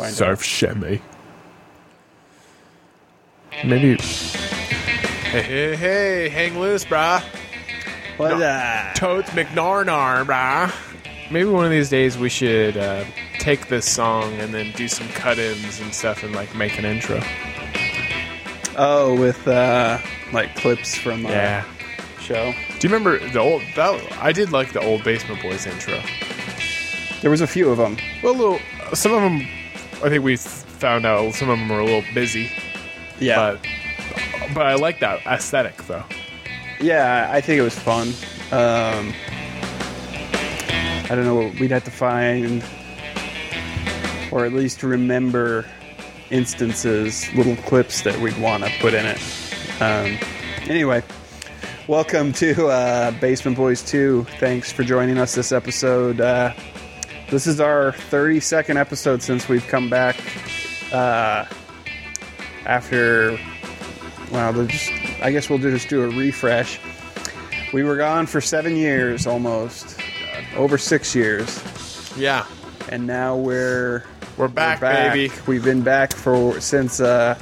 Find Surf shimmy. Maybe. Hey, hey, hey, hang loose, brah. What No. the- Totes McNarnar, brah. Maybe one of these days we should uh, take this song and then do some cut-ins and stuff and like make an intro. Oh, with uh, like clips from uh, Yeah. show. Do you remember the old? That I did like the old Basement Boys intro. There was a few of them. Well, a little. Some of them, I think we found out some of them were a little busy, Yeah, but but I like that aesthetic though. yeah. I think it was fun. Um, I don't know. We'd have to find, or at least remember, instances, little clips that we'd want to put in it. Um, anyway, welcome to uh, Basement Boys 2. Thanks for joining us this episode. Uh, this is our 32nd episode since we've come back uh, after. Well, just, I guess we'll just do a refresh. We were gone for seven years almost, over six years, Yeah, and now we're we're back, baby. We've been back for since uh,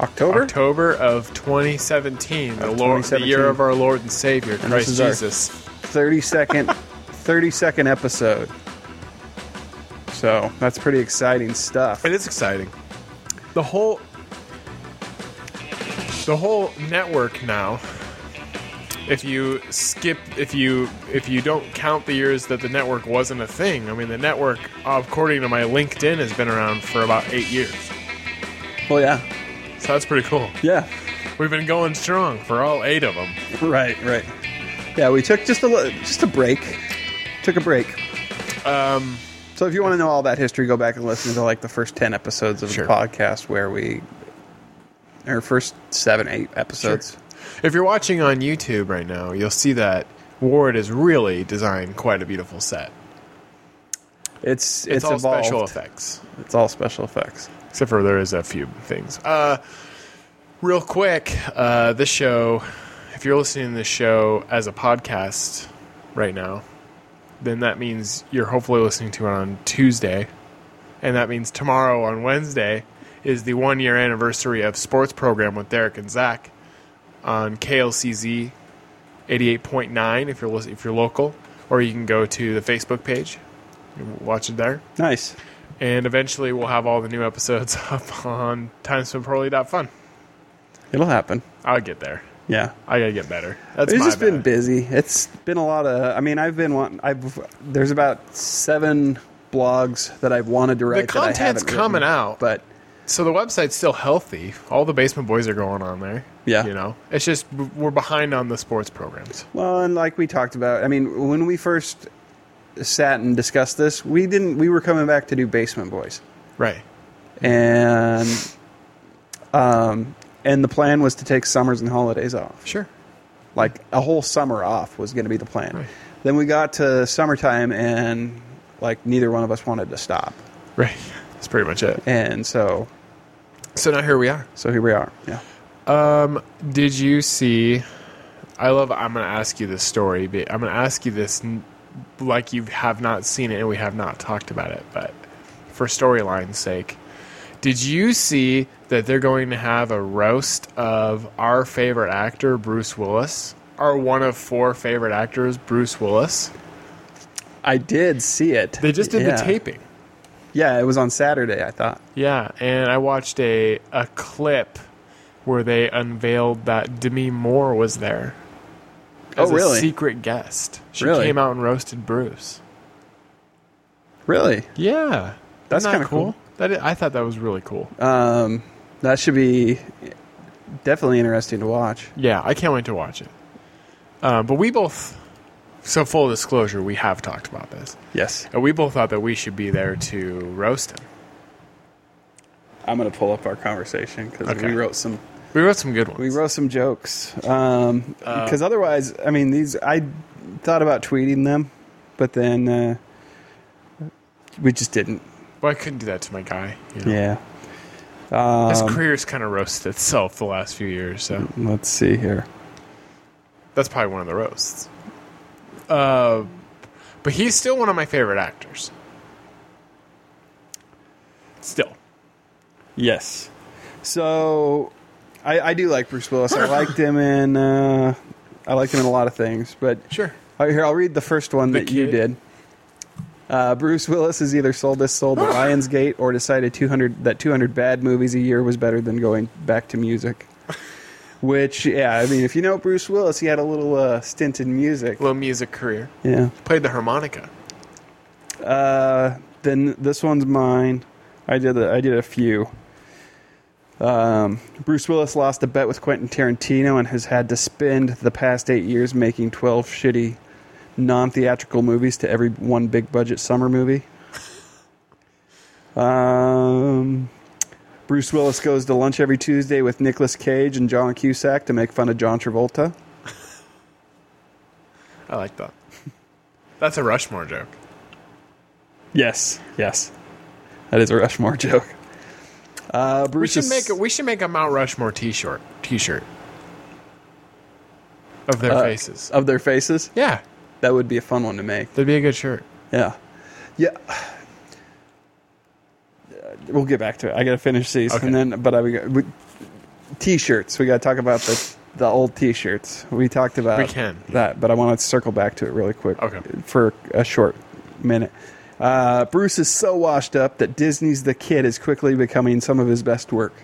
October. October of 2017, the Of Lord, the 2017. year of our Lord and Savior, this Christ is our- Jesus. 30 second 30 second episode. So that's pretty exciting stuff. It is exciting. The whole the whole network now. If you skip, if you if you don't count the years that the network wasn't a thing, I mean the network, according to my LinkedIn, has been around for about eight years. Well, yeah, So that's pretty cool. yeah, We've been going strong for all eight of them. right, right. Yeah, we took just a li- just a break. Took a break. Um, So if you want to know all that history, go back and listen to like the first ten episodes of Sure. the podcast where we, or first seven, eight episodes. if you're watching on YouTube right now, you'll see that Ward has really designed quite a beautiful set. It's It's, it's, all evolved. special effects. It's all special effects. except for there is a few things. Uh, real quick, uh, this show, if you're listening to this show as a podcast right now, then that means you're hopefully listening to it on Tuesday, and that means tomorrow on Wednesday is the one year anniversary of sports program with Derek and Zach on KLCZ 88.9 if you're if you're local, or you can go to the Facebook page, and watch it there. Nice. And eventually we'll have all the new episodes up on timespentpoorly.fun. It'll happen. I'll get there. Yeah. I gotta get better. That's it's my just been busy. It's been a lot of. I mean, I've been wanting. I've there's about seven blogs that I've wanted to write. The content's that I haven't coming written, out. but So the website's still healthy. All the basement boys are going on there. Yeah. You know, it's just we're behind on the sports programs. well, and like we talked about, I mean, when we first sat and discussed this, we didn't. We were coming back to do Basement Boys, Right. and um, and the plan was to take summers and holidays off. Sure. Like a whole summer off was going to be the plan. Right. Then we got to summertime, and like neither one of us wanted to stop, Right. That's pretty much it. and so So now here we are. so here we are. Yeah. Um, did you see? I love. I'm going to ask you this story, but I'm going to ask you this like you have not seen it and we have not talked about it, but for storyline's sake, did you see that they're going to have a roast of our favorite actor, Bruce Willis? Our one of four favorite actors, Bruce Willis. I did see it. They just did Yeah. the taping. Yeah, it was on Saturday. I thought. Yeah, and I watched a a clip where they unveiled that Demi Moore was there. Oh, As really? A secret guest. She Really? came out and roasted Bruce. Really? Yeah, That's that kinda cool. That i- I thought that was really cool. Um, that should be definitely interesting to watch. Yeah, I can't wait to watch it. Um, but we both, so full disclosure, we have talked about this. Yes. And we both thought that we should be there to roast him. I'm gonna pull up our conversation because Okay. we wrote some We wrote some good ones. we wrote some jokes. Um, Uh, because otherwise, I mean, these I thought about tweeting them, but then uh, we just didn't. Well, I couldn't do that to my guy. You know? Yeah. His Um, career's kind of roasted itself the last few years, so let's see here. that's probably one of the roasts. Uh, but he's still one of my favorite actors. still. Yes. So, I, I do like Bruce Willis. I liked him in. Uh, I liked him in a lot of things, but Sure. Right, here I'll read the first one The that you did. Uh, Bruce Willis has either sold this sold to Lionsgate or decided 200 that 200 bad movies a year was better than going back to music. Which, yeah, I mean, if you know Bruce Willis, he had a little uh, stint in music. A little music career. Yeah. Played the harmonica. Uh, then this one's mine. I did a, I did a few. Um, Bruce Willis lost a bet with Quentin Tarantino and has had to spend the past eight years making twelve shitty, non-theatrical movies to every one big budget summer movie. Um, Bruce Willis goes to lunch every Tuesday with Nicolas Cage and John Cusack to make fun of John Travolta. I like that. That's a Rushmore joke. Yes, yes, that is a Rushmore joke. Uh, We should is- make a, we should make a Mount Rushmore T-shirt T-shirt of their Uh, faces. of their faces. Yeah, That would be a fun one to make. that'd be a good shirt. Yeah, yeah. We'll get back to it. I got to finish these, Okay. and then but I we, got- we t-shirts. We got to talk about the the old t-shirts. We talked about We can. that, but I want to circle back to it really quick. Okay. for a short minute. Uh, Bruce is so washed up that Disney's The Kid is quickly becoming some of his best work.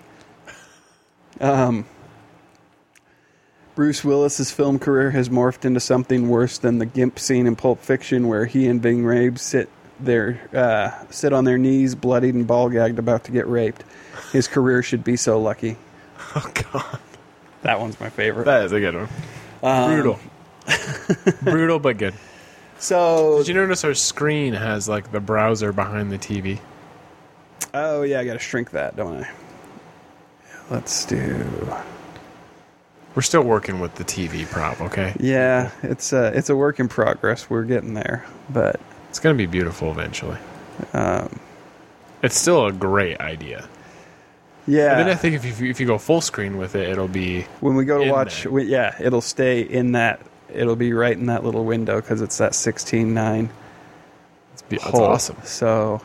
Um, Bruce Willis's film career has morphed into something worse than the Gimp scene in Pulp Fiction, where he and Ving Rhames sit there, uh, sit on their knees, bloodied and ball gagged, about to get raped. His career should be so lucky. Oh God, That one's my favorite. that is a good one. Um, Brutal, brutal but good. So, Did you notice our screen has like the browser behind the TV? oh yeah, I got to shrink that, don't I? Let's do. We're still working with the TV prop. Okay, Yeah, it's a it's a work in progress. We're getting there, but it's gonna be beautiful eventually. um, It's still a great idea. yeah. And then I think if you, if you go full screen with it, it'll be when we go to watch, we, yeah, it'll stay in that. It'll be right in that little window because it's that sixteen nine. it's, be, hole. awesome. So,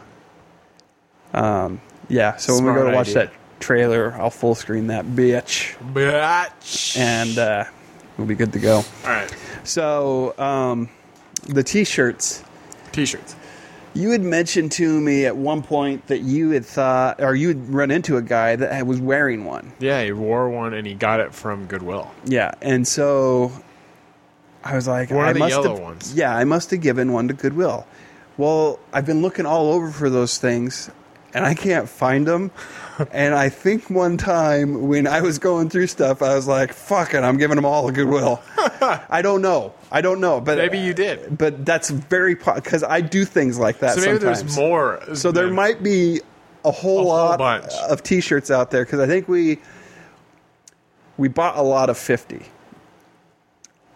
um, yeah. So when we go to watch idea. that trailer, I'll full screen that bitch, bitch, and uh, we'll be good to go. all right, So, um, the t-shirts. t-shirts. You had mentioned to me at one point that you had thought, or you had run into a guy that was wearing one. Yeah, he wore one and he got it from Goodwill. Yeah, and so I was like, are I the must yellow have, ones? Yeah, I must have given one to Goodwill. Well, I've been looking all over for those things, and I can't find them. and I think one time when I was going through stuff, I was like, "Fuck it, I'm giving them all to Goodwill." I don't know. I don't know, but Maybe you did. But that's very because I do things like that. So maybe sometimes. there's more. So there might be a whole A whole lot bunch. of T-shirts out there because I think we we bought a lot of fifty,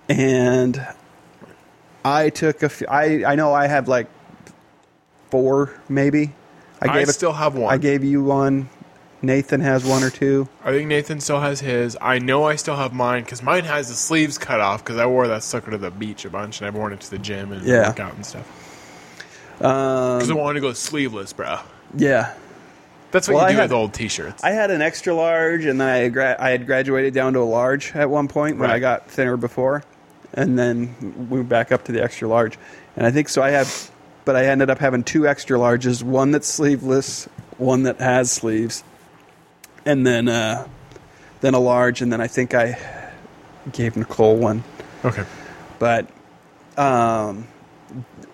and I took a. f- I I know I have like four maybe. I gave it- still have one. I gave you one. Nathan has one or two. I think Nathan still has his. I know I still have mine because mine has the sleeves cut off because I wore that sucker to the beach a bunch and I've worn it to the gym and Yeah. work out and stuff. Um, Because I wanted to go sleeveless, bro. yeah, That's what Well, you I do had- with old t-shirts. I had an extra large, and then I gra- I had graduated down to a large at one point when I got thinner before, and then moved back up to the extra large. And I think so. I have, but I ended up having two extra larges: one that's sleeveless, one that has sleeves, and then uh, then a large, and then I think I gave Nicole one. okay. But um,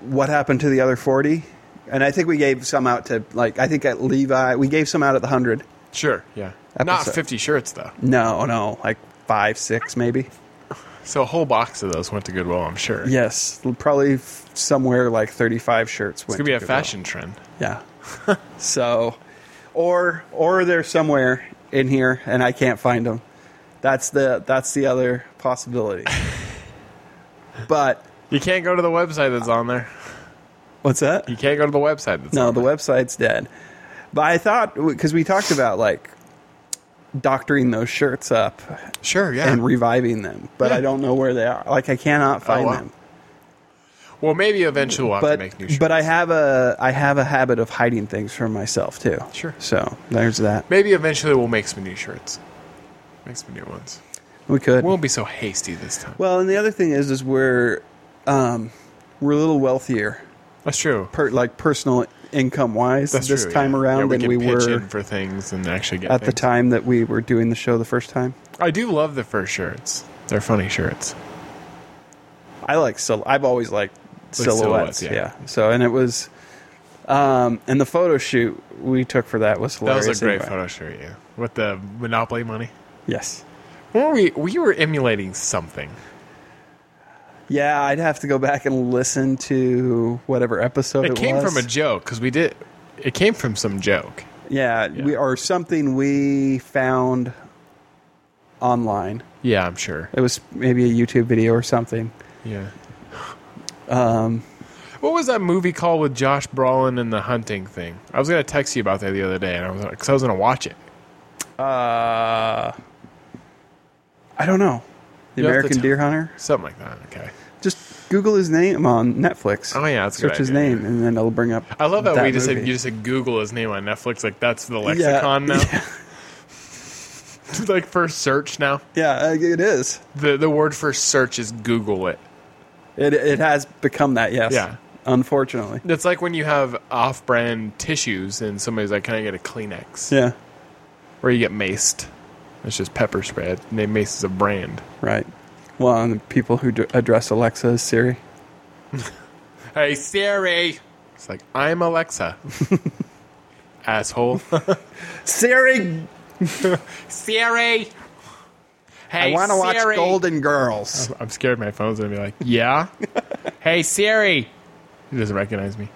what happened to the other forty? And I think we gave some out to like I think at Levi we gave some out at the hundred. Sure. Yeah. Not 50 shirts though. No, no, like five, six, maybe. So a whole box of those went to Goodwill. I'm sure. Yes, probably f- somewhere like thirty-five shirts. It's gonna be a fashion trend. Yeah. so, or or they're somewhere in here and I can't find them. That's the that's the other possibility. but You can't go to the website that's on there. what's that? You can't go to the website that's No, on the there. website's dead. But I thought because we talked about like doctoring those shirts up Sure. Yeah. and reviving them, but Yeah. I don't know where they are. Like I cannot oh, find wow. them. Well, maybe eventually we'll have to but make new shirts. but I have a I have a habit of hiding things from myself too. Sure. So there's that. maybe eventually we'll make some new shirts. Make some new ones. We could. We won't be so hasty this time. well, and the other thing is, is we're um, we're a little wealthier, That's true. per, like personal income wise, That's this true, time yeah. around yeah, we than we were for things and actually get at the time that we were doing the show the first time. I do love the first shirts. They're funny shirts. I like so. I've always liked silhouettes. silhouettes, yeah. yeah. So and it was, um, and the photo shoot we took for that was That was a great anyway. photo shoot, yeah. With the Monopoly money. Yes. Were we we were emulating something. Yeah, I'd have to go back and listen to whatever episode it, It came was. from a joke because we did. It came from some joke. yeah, we or something we found online. Yeah, I'm sure. It was maybe a YouTube video or something. Yeah. Um, what was that movie called with Josh Brolin and the hunting thing? I was gonna text you about that the other day, and I was because I was gonna watch it. Uh, I don't know. The You have to American Deer Hunter. Something like that. Okay. Just Google his name on Netflix. Oh, yeah, that's a good search his idea, name, and then it'll bring up. I love that, we just said movie. you just said Google his name on Netflix. Like that's the Yeah, lexicon now. Yeah, like for search now. yeah, it is. The the word for search is Google it. It it has become that. Yes. Yeah. Unfortunately. It's like when you have off-brand tissues and somebody's like, "Can I get a Kleenex?" Yeah. Or you get maced. It's just pepper spray. Name Mace is a brand. Right. Well, and the people who d- address Alexa as Siri. Hey Siri. It's like I'm Alexa. Asshole. Siri, Siri. Hey I want to watch Siri. Golden Girls. I'm scared my phone's gonna be like, yeah. hey Siri. He doesn't recognize me.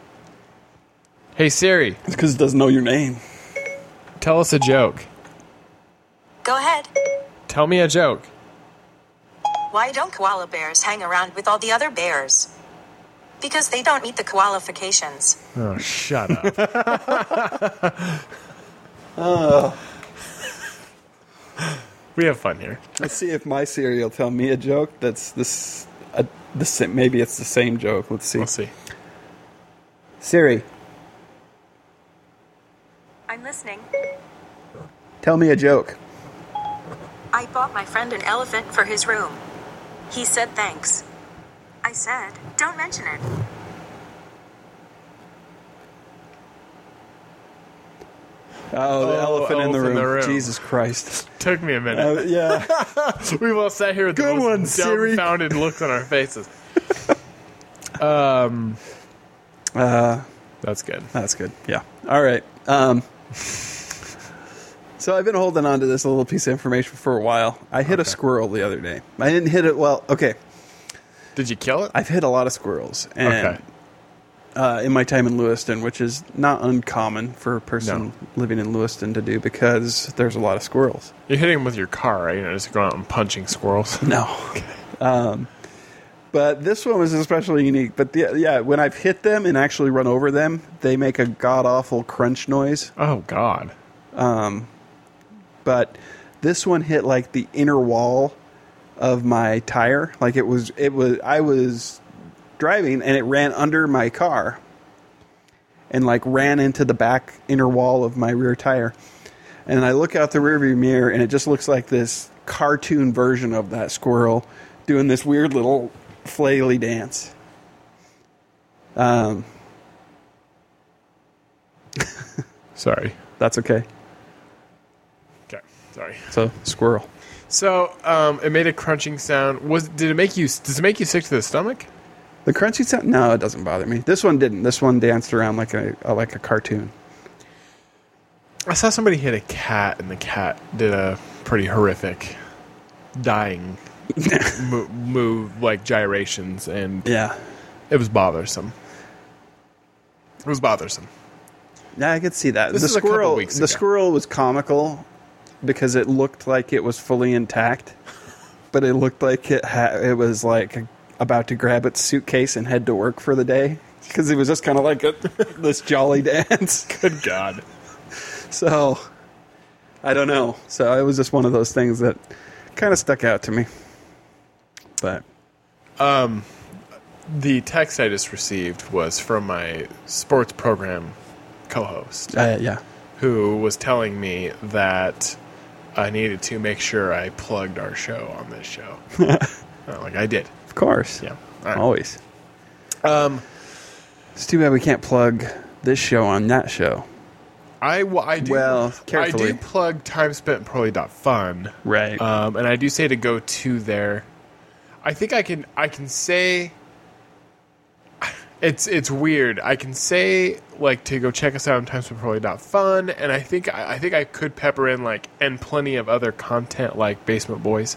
Hey Siri, It's because it doesn't know your name. tell us a joke. Go ahead. Tell me a joke. Why don't koala bears hang around with all the other bears? Because they don't meet the qualifications. Oh, shut up. we have fun here. Let's see if my Siri will tell me a joke that's this. A, the same, maybe it's the same joke. Let's see. We'll see. Siri, I'm listening. tell me a joke. I bought my friend an elephant for his room. He said thanks. I said, don't mention it. Oh, the Oh, elephant, in, the in room. the room. Jesus Christ. Took me a minute. Uh, yeah. We've all sat here with Good the most one, Siri. dumbfounded looks on our faces. Um, uh, That's good. that's good. Yeah. All right. Um, so I've been holding on to this little piece of information for a while. I hit a squirrel the other day. I didn't hit it well. Okay. Did you kill it? I've hit a lot of squirrels. And Okay. Uh, in my time in Lewiston, which is not uncommon for a person No. living in Lewiston to do because there's a lot of squirrels. You're hitting them with your car, right? You know, just going out and punching squirrels. No. Um, but this one was especially unique. But the, yeah, when I've hit them and actually run over them, they make a god awful crunch noise. Oh God. But this one hit like the inner wall of my tire. Like it was, it was. I was driving and it ran under my car, and like ran into the back inner wall of my rear tire. And I look out the rearview mirror and it just looks like this cartoon version of that squirrel doing this weird little flaily dance. Um, Sorry. that's okay. Okay. Sorry. So squirrel. So, um, it made a crunching sound. Was did it make you? Does it make you sick to the stomach? The crunchy sound? No, it doesn't bother me. This one didn't. This one danced around like a, a like a cartoon. I saw somebody hit a cat, and the cat did a pretty horrific dying move, move, like gyrations, and Yeah. it was bothersome. It was bothersome. Yeah, I could see that. This the is a couple squirrel the ago. squirrel was comical because it looked like it was fully intact, but it looked like it ha- it was like about to grab its suitcase and head to work for the day because it was just kind of like a, this jolly dance. Good God. So I don't know. So it was just one of those things that kind of stuck out to me. But the text I just received was from my sports program co-host, Uh, yeah. who was telling me that I needed to make sure I plugged our show on this show. Like I did. Of course. Yeah. All right. Always. Um, It's too bad we can't plug this show on that show. I, w- I do. Well, I carefully. do plug time spent fun. Right. Um, and I do say to go to there. I think I can. I can say. It's it's weird. I can say like to go check us out on timespentpoorly.fun, and I think I, I think I could pepper in like and plenty of other content like Basement Boys.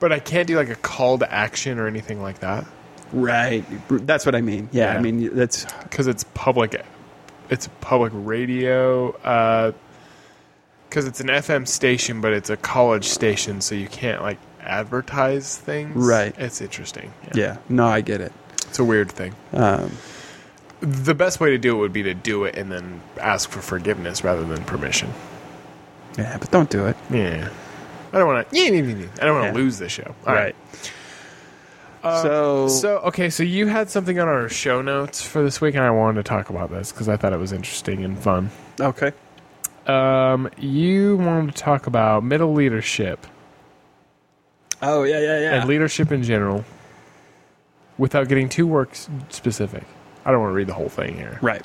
But I can't do like a call to action or anything like that right. That's what I mean. Yeah, Yeah. I mean that's because it's public. It's public radio. Because it's an FM station, but it's a college station, so you can't like advertise things. Right. It's interesting. yeah. No, I get it. It's a weird thing. Um, The best way to do it would be to do it and then ask for forgiveness rather than permission. yeah, but don't do it. Yeah. I don't want to. Yeah, yeah, yeah, yeah. I don't want Yeah. to lose the show. All right. so, So okay, so you had something on our show notes for this week, and I wanted to talk about this because I thought it was interesting and fun. okay. Um, you wanted to talk about middle leadership Oh yeah, yeah, yeah. and leadership in general, without getting too work specific. I don't want to read the whole thing here, right.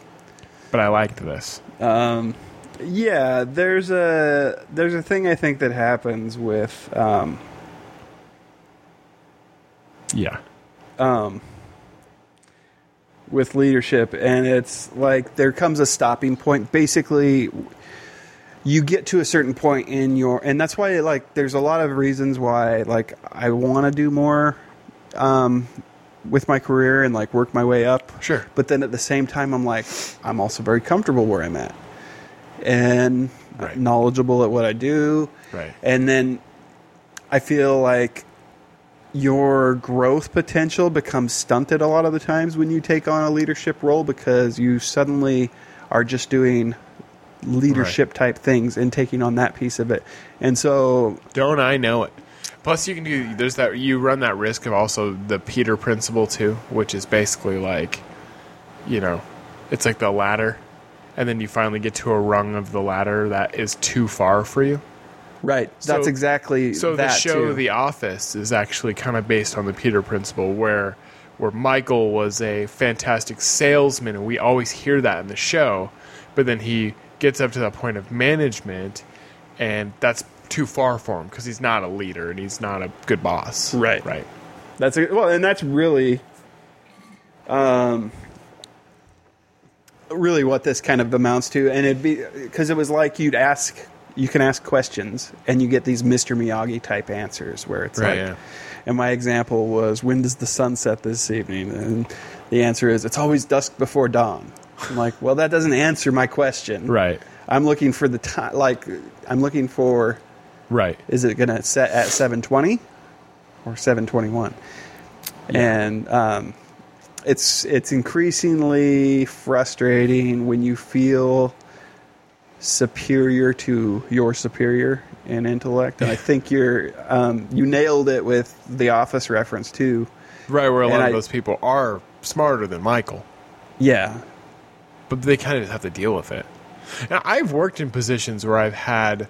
but I liked this. Um, yeah, there's a there's a thing I think that happens with um, Yeah. um, with leadership, and it's like there comes a stopping point. Basically, you get to a certain point in your, and that's why like there's a lot of reasons why like I want to do more um, with my career and like work my way up. Sure. But then at the same time, I'm like I'm also very comfortable where I'm at, and Right. knowledgeable at what I do. Right. And then I feel like your growth potential becomes stunted a lot of the times when you take on a leadership role because you suddenly are just doing leadership type things and taking on that piece of it. And so, Don't I know it? Plus, you can do. There's that. You run that risk of also the Peter principle too, which is basically like, you know, it's like the ladder, and then you finally get to a rung of the ladder that is too far for you. right, that's exactly So that the show too. The Office is actually kind of based on the Peter principle, where where Michael was a fantastic salesman, and we always hear that in the show, but then he gets up to that point of management, and that's too far for him because he's not a leader and he's not a good boss. Right. Right. That's a, well, and that's really, um, really what this kind of amounts to. And it'd be because it was like you'd ask, you can ask questions, and you get these Mr. Miyagi type answers where it's Right, like, yeah. and my example was, when does the sun set this evening? And the answer is, it's always dusk before dawn. I'm like, well, that doesn't answer my question. Right. I'm looking for the time. Like, I'm looking for Right. is it going to set at 720 or 721 and um, it's it's increasingly frustrating when you feel superior to your superior in intellect and i think you're um, you nailed it with the office reference too Right. Where a lot And of I- those people are smarter than Michael. yeah but they kind of have to deal with it. Now, I've worked in positions where I've had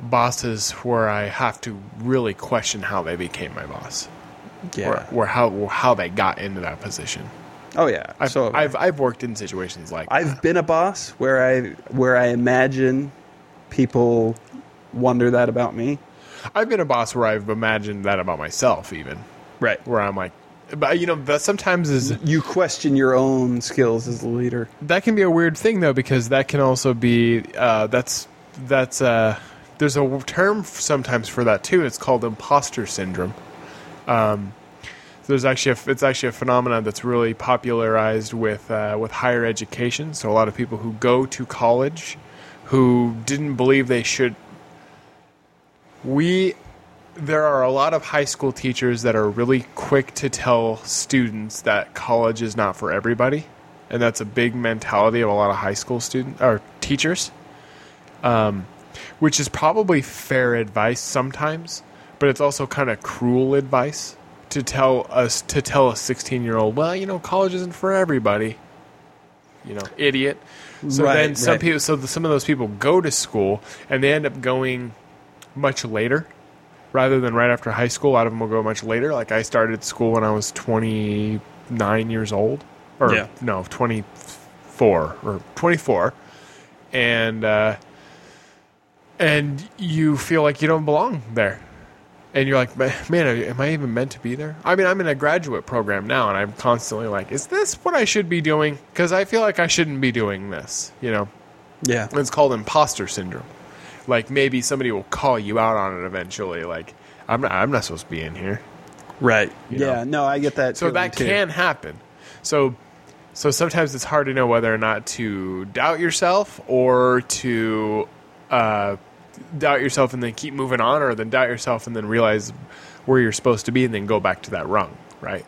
bosses where I have to really question how they became my boss, yeah or, or how how they got into that position. oh yeah I've, so I've I've worked in situations like I've that. been a boss where I where I imagine people wonder that about me I've been a boss where I've imagined that about myself, even right where I'm like, but you know that sometimes is you question your own skills as a leader. that can be a weird thing though because that can also be uh, that's that's uh, there's a term sometimes for that too. It's called imposter syndrome. Um, there's actually a, it's actually a phenomenon that's really popularized with uh, with higher education. So a lot of people who go to college who didn't believe they should. We there are a lot of high school teachers that are really quick to tell students that college is not for everybody, and that's a big mentality of a lot of high school student or teachers. Um, which is probably fair advice sometimes, but it's also kind of cruel advice to tell us to tell a 16 year old, well, you know, college isn't for everybody. You know, idiot. So Right, then some right. people, so the, some of those people go to school and they end up going much later, rather than right after high school. A lot of them will go much later. Like I started school when I was 29 years old, or Yeah. no, 24 or 24, and uh, and you feel like you don't belong there. And you're like, man, am I even meant to be there? I mean, I'm in a graduate program now, and I'm constantly like, is this what I should be doing? Because I feel like I shouldn't be doing this, you know? Yeah. It's called imposter syndrome. Like maybe somebody will call you out on it eventually. Like, I'm not, I'm not supposed to be in here. Right. You yeah. know. No, I get that. So that too. can happen. So so sometimes it's hard to know whether or not to doubt yourself or to uh, doubt yourself and then keep moving on, or then doubt yourself and then realize where you're supposed to be and then go back to that rung, right?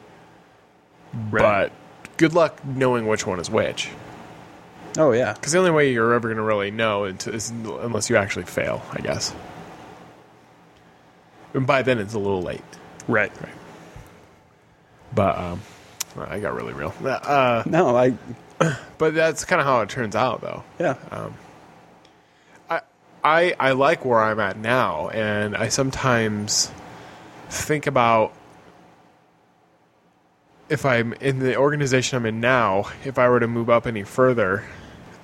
Right. But good luck knowing which one is which, Oh yeah. because the only way you're ever going to really know is unless you actually fail, I guess. And by then it's a little late. Right. Right. But um, I got really real. Uh, No, I. but that's kind of how it turns out, though. Yeah. I, I I like where I'm at now, and I sometimes think about if I'm in the organization I'm in now, if I were to move up any further,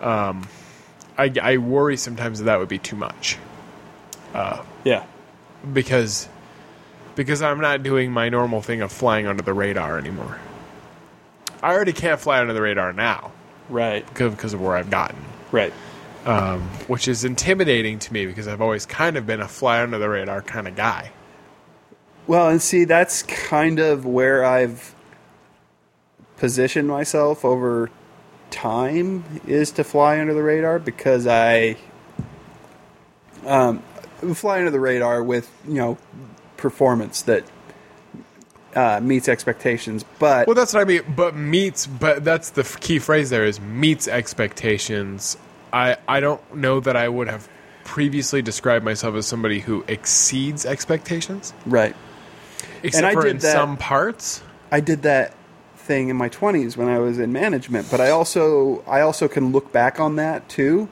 um, I, I worry sometimes that that would be too much yeah. because because I'm not doing my normal thing of flying under the radar anymore. I already can't fly under the radar now Right. because because of where I've gotten. Right. Which is intimidating to me because I've always kind of been a fly under the radar kind of guy. Well, and see, that's kind of where I've positioned myself over time is to fly under the radar because I um, fly under the radar with you know performance that uh, meets expectations, but Well, that's what I mean. But meets, but that's the key phrase there is meets expectations. I I don't know that I would have previously described myself as somebody who exceeds expectations, right. except I for did in that- some parts. I did that thing in my 20s when I was in management, but I also I also can look back on that too,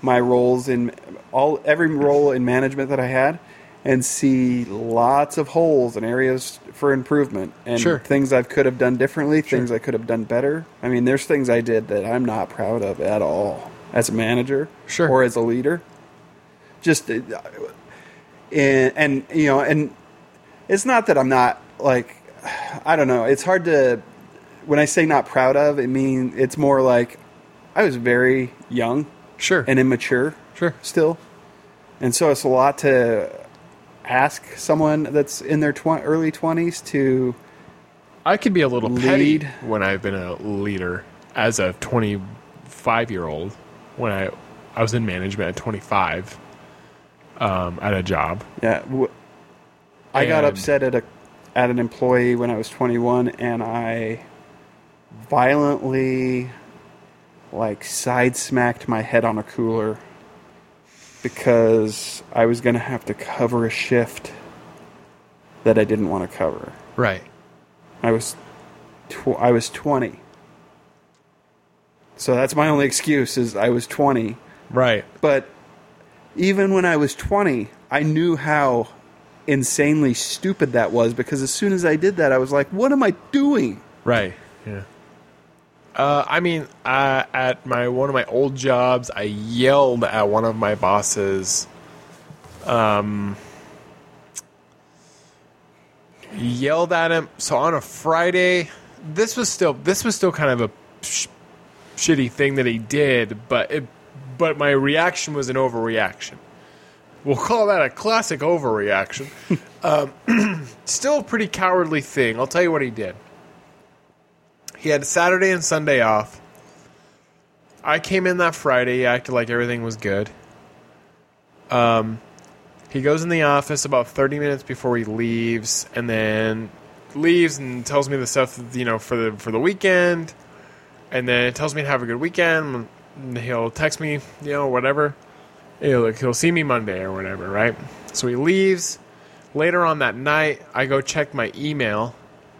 my roles in all every role in management that I had and see lots of holes and areas for improvement and Sure. things I could have done differently, things I could have done better. I mean, there's things I did that I'm not proud of at all as a manager Sure. or as a leader. Just uh, and, and you know, and it's not that I'm not like I don't know. It's hard to when I say not proud of. It mean it's more like I was very young Sure, and immature sure. still, and so it's a lot to ask someone that's in their tw- early twenties to. I could be a little petty when I've been a leader as a 25 year old. When I I was in management at 25 um, at a job. Yeah, w- I got upset at a at an employee when I was 21, and I violently like side smacked my head on a cooler because I was going to have to cover a shift that I didn't want to cover. Right. I was tw- I was 20. So that's my only excuse is I was 20. Right. But even when I was 20, I knew how insanely stupid that was because as soon as I did that, I was like, what am I doing? Right. Yeah. Uh, I mean, uh, at my one of my old jobs, I yelled at one of my bosses. Um, yelled at him. So on a Friday, this was still this was still kind of a shitty thing that he did, but it, but my reaction was an overreaction. We'll call that a classic overreaction. um, still a pretty cowardly thing. I'll tell you what he did. He had Saturday and Sunday off. I came in that Friday. He acted like everything was good. Um, he goes in the office about 30 minutes before he leaves, and then leaves and tells me the stuff you know for the for the weekend, and then tells me to have a good weekend. And he'll text me, you know, whatever. He'll, he'll see me Monday or whatever, right? So he leaves, Later on that night, I go check my email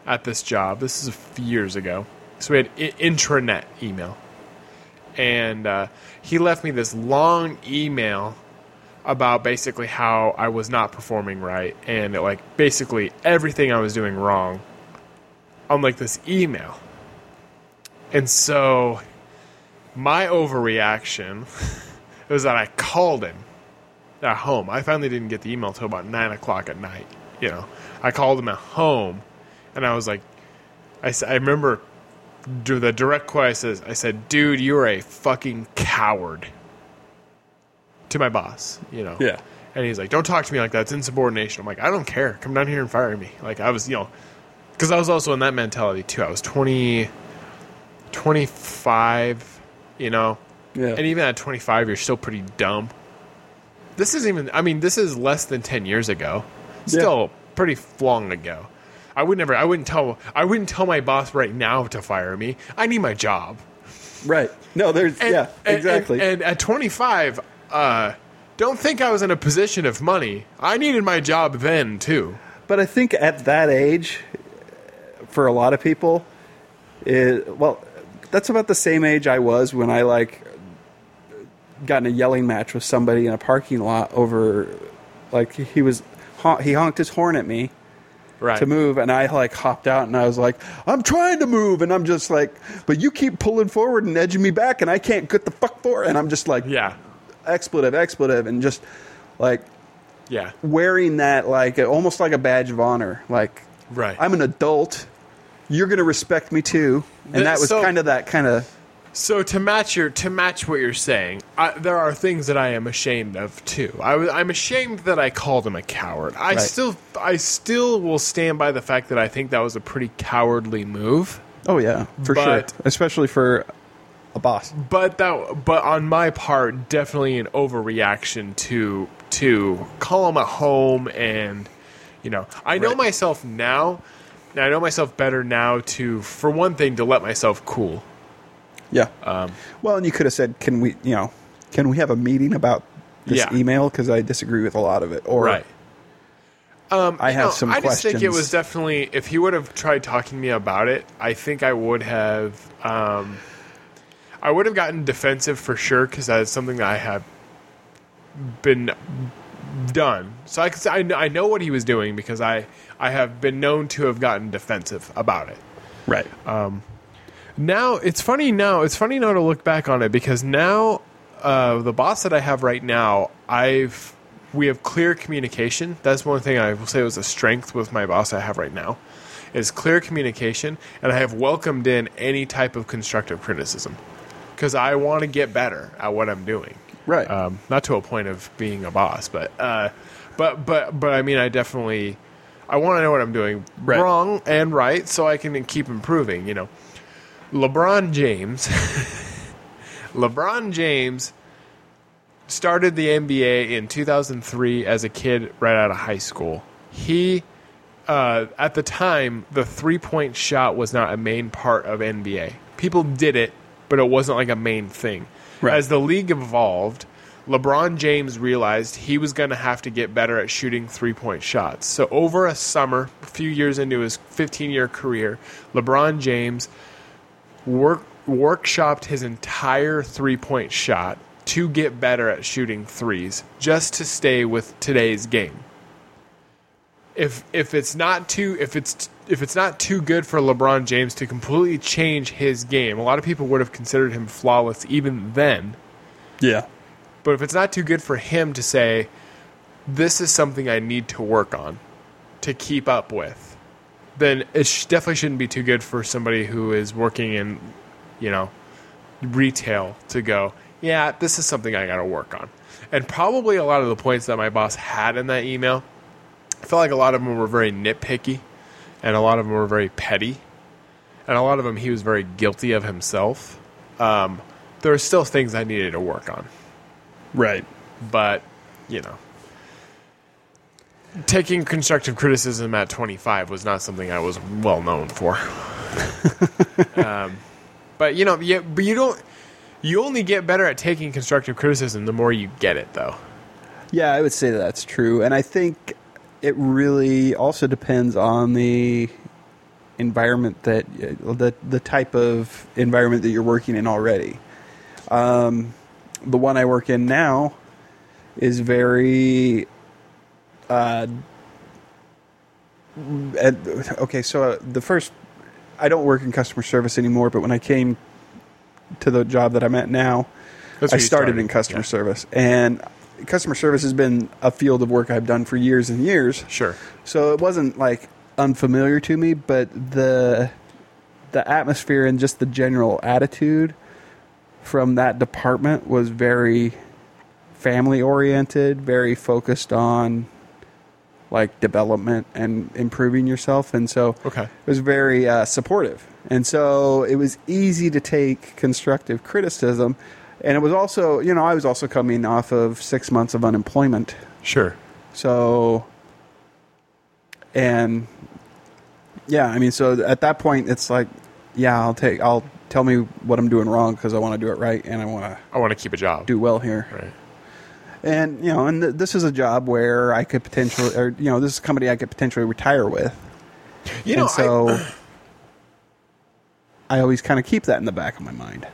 at this job. This is a few years ago. So we had I- intranet email. And uh, he left me this long email about basically how I was not performing right and like basically everything I was doing wrong on like this email. And so my overreaction was that I called him at home. I finally didn't get the email till about nine o'clock at night. You know, I called him at home, and I was like, I, I remember the direct quote. I says, I said, "Dude, you're a fucking coward." To my boss, you know. Yeah. And he's like, "Don't talk to me like that. It's insubordination." I'm like, "I don't care. Come down here and fire me." Like I was, you know, because I was also in that mentality too. I was 20, 25, you know, Yeah. and even at 25, you're still pretty dumb. This is even, I mean, this is less than 10 years ago. Still pretty long ago. I would never, I wouldn't tell, I wouldn't tell my boss right now to fire me. I need my job. right. No, there's And- yeah, and- exactly. And, and at 25, uh, don't think I was in a position of money. I needed my job then too. But I think at that age, for a lot of people, it, well, that's about the same age I was when I like got in a yelling match with somebody in a parking lot over, like he was, he honked his horn at me Right. to move, and I like hopped out and I was like, I'm trying to move, and I'm just like, but you keep pulling forward and edging me back, and I can't get the fuck forward, and I'm just like, Yeah. expletive, expletive, and just like Yeah. wearing that like almost like a badge of honor. Like, Right. I'm an adult. You're going to respect me too, and that was so- kind of that kind of So to match your to match what you're saying, I, there are things that I am ashamed of too. I, i'm ashamed that I called him a coward. I Right. still I still will stand by the fact that I think that was a pretty cowardly move. oh yeah for But- sure, especially for a boss. But that but on my part, definitely an overreaction to to call him at home and you know I know Right. myself now. I know myself better now to for one thing to let myself cool. Yeah. Um, well, and you could have said, "Can we, you know, can we have a meeting about this Yeah. email because I disagree with a lot of it?" Or right. Um, I have no, some I just think it was definitely if he would have tried talking to me about it, I think I would have. Um, I would have gotten defensive for sure because that is something that I have been done. So I, could say- I kn- I know what he was doing because I I have been known to have gotten defensive about it. right. Now it's funny. Now it's funny now to look back on it because now uh, the boss that I have right now, I've we have clear communication. That's one thing I will say was a strength with my boss I have right now is clear communication, and I have welcomed in any type of constructive criticism because I want to get better at what I'm doing. Right. Um, not to a point of being a boss, but uh, but but but I mean, I definitely I want to know what I'm doing Right. wrong and right, so I can keep improving. You know, LeBron James, LeBron James started the NBA in 2003 as a kid right out of high school. He uh, at the time, the three point shot was not a main part of NBA. People did it, but it wasn't like a main thing. Right. As the league evolved, LeBron James realized he was going to have to get better at shooting three point shots. So, over a summer, a few years into his 15 year career, LeBron James work, workshopped his entire three point shot to get better at shooting threes, just to stay with today's game if if it's not too if it's if it's not too good for LeBron James to completely change his game, a lot of people would have considered him flawless even then. yeah. But if it's not too good for him to say, "This is something I need to work on to keep up with," then it definitely shouldn't be too good for somebody who is working in, you know, retail to go, "Yeah, this is something I got to work on." And probably a lot of the points that my boss had in that email I felt like a lot of them were very nitpicky, and a lot of them were very petty, and a lot of them he was very guilty of himself. Um, there are still things I needed to work on, Right. but you know, taking constructive criticism at 25 was not something I was well known for. um, but you know, yeah, but you don't. You only get better at taking constructive criticism the more you get it, though. Yeah, I would say that's true, and I think it really also depends on the environment that the the type of environment that you're working in already. Um, the one I work in now is very. Uh, okay, so uh, the first, I don't work in customer service anymore, but when I came to the job that I'm at now, I you started, in customer Yeah. service, and customer service has been a field of work I've done for years and years. Sure. So it wasn't like unfamiliar to me, but the the atmosphere and just the general attitude from that department was very family oriented, very focused on like development and improving yourself, and so Okay. it was very uh, supportive. And so it was easy to take constructive criticism. And it was also, you know, I was also coming off of six months of unemployment. Sure. So, and yeah, I mean, so at that point, it's like, yeah, I'll take, I'll tell me what I'm doing wrong because I want to do it right and I want to I want to keep a job. do well here. Right. And, you know, and th- this is a job where I could potentially, or, you know, this is a company I could potentially retire with. You know, and so I, I, always kind of keep that in the back of my mind.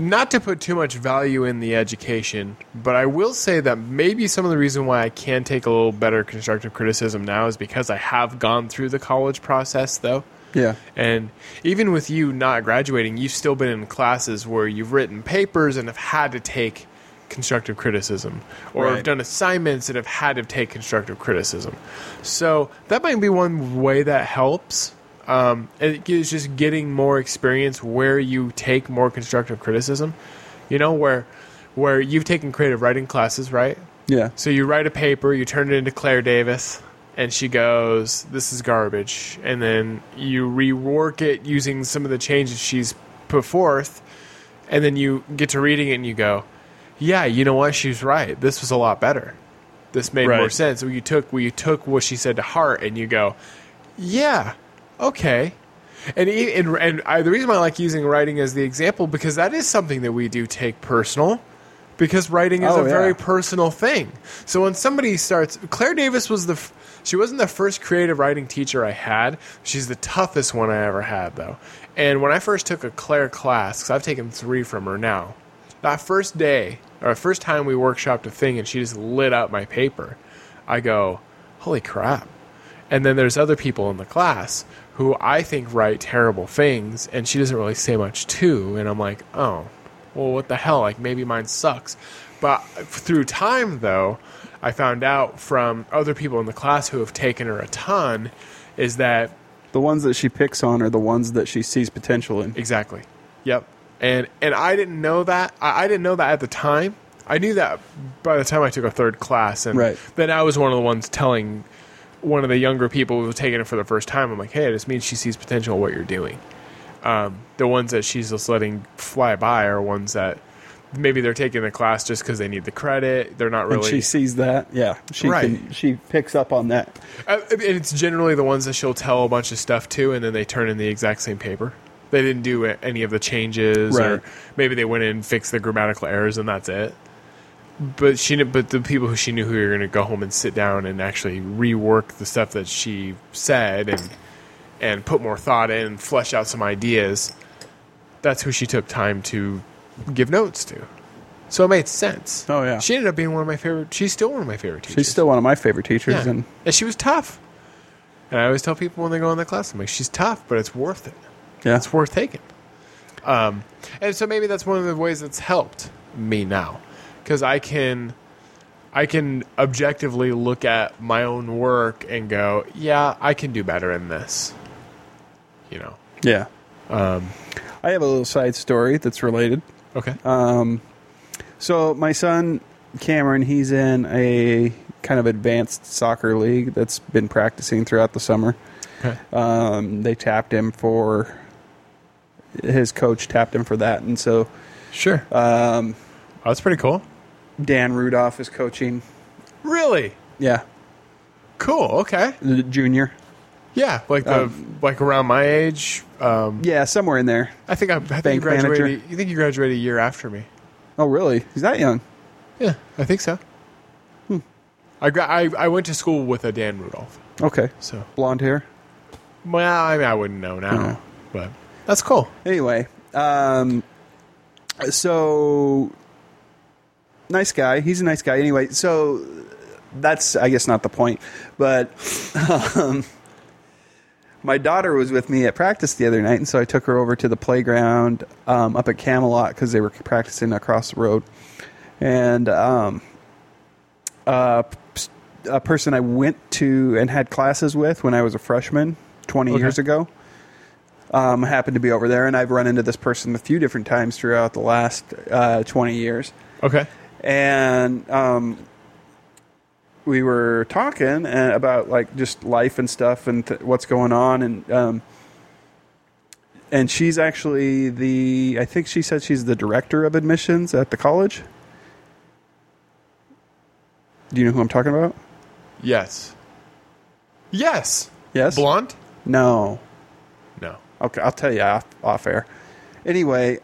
not to put too much value in the education, but I will say that maybe some of the reason why I can take a little better constructive criticism now is because I have gone through the college process, though. Yeah. And even with you not graduating, you've still been in classes where you've written papers and have had to take constructive criticism, or have done assignments that have had to take constructive criticism. So that might be one way that helps. Um, it's just getting more experience where you take more constructive criticism. You know, where where you've taken creative writing classes, right? Yeah. So you write a paper, you turn it into Claire Davis, and she goes, "This is garbage," and then you rework it using some of the changes she's put forth, and then you get to reading it and you go, "Yeah, you know what? She's right. This was a lot better. This made more sense." Where you took where you took what she said to heart, and you go, "Yeah, okay." And, and, and I, the reason I like using writing as the example because that is something that we do take personal because writing is Oh, a yeah. very personal thing. So when somebody starts, Claire Davis was the, f- she wasn't the first creative writing teacher I had. She's the toughest one I ever had though. And when I first took a Claire class, because I've taken three from her now, that first day or first time we workshopped a thing and she just lit up my paper, I go, holy crap. And then there's other people in the class who I think write terrible things, and she doesn't really say much to. And I'm like, oh, well, what the hell? Like, maybe mine sucks. But through time, though, I found out from other people in the class who have taken her a ton is that The ones that she picks on are the ones that she sees potential in. Exactly. Yep. And and I didn't know that. I, I didn't know that at the time. I knew that by the time I took a third class, and Right. then I was one of the ones telling one of the younger people who was taking it for the first time. I'm like, hey, this means she sees potential in what you're doing. Um, the ones that she's just letting fly by are ones that maybe they're taking the class just because they need the credit. They're not And really. she sees that. Yeah. She Right. can, she picks up on that. Uh, and it's generally the ones that she'll tell a bunch of stuff to, and then they turn in the exact same paper. They didn't do any of the changes, or maybe they went in and fixed the grammatical errors, and that's it. But she, but the people who she knew who were going to go home and sit down and actually rework the stuff that she said and and put more thought in and flesh out some ideas. That's who she took time to give notes to. So it made sense. Oh, yeah. She ended up being one of my favorite. She's still one of my favorite teachers. She's still one of my favorite teachers. Yeah. And And she was tough. And I always tell people when they go in the class, I'm like, she's tough, but it's worth it. yeah. It's worth taking. Um, and so maybe that's one of the ways that's helped me now, because I can, I can objectively look at my own work and go, yeah, I can do better in this. You know. Yeah. Um, I have a little side story that's related. Okay. Um, so my son Cameron, he's in a kind of advanced soccer league that's been practicing throughout the summer. okay. Um, they tapped him for his coach tapped him for that, and so Sure. Um, that's pretty cool. Dan Rudolph is coaching. Really Yeah, cool. Okay. the junior. Yeah, like the Um, like around my age. Um, Yeah, somewhere in there. I think I, I think you graduated. manager. You think you graduated a year after me? Oh, really? He's that young? Yeah, I think so. I, I I went to school with a Dan Rudolph. Okay. So Blonde hair. well, I mean, I wouldn't know now, Yeah. but that's cool. Anyway, um, so nice guy. He's a nice guy. Anyway, so that's I guess not the point, but um, my daughter was with me at practice the other night, and so I took her over to the playground um, up at Camelot because they were practicing across the road, and um, uh, a person I went to and had classes with when I was a freshman twenty Okay. years ago um, happened to be over there, and I've run into this person a few different times throughout the last uh, 20 years. Okay. And um, we were talking uh, about like just life and stuff and th- what's going on, and um, and she's actually the I think she said she's the director of admissions at the college. Do you know who I'm talking about? Yes. Yes. Yes. Blonde? No. No. Okay, I'll tell you off, off air. Anyway,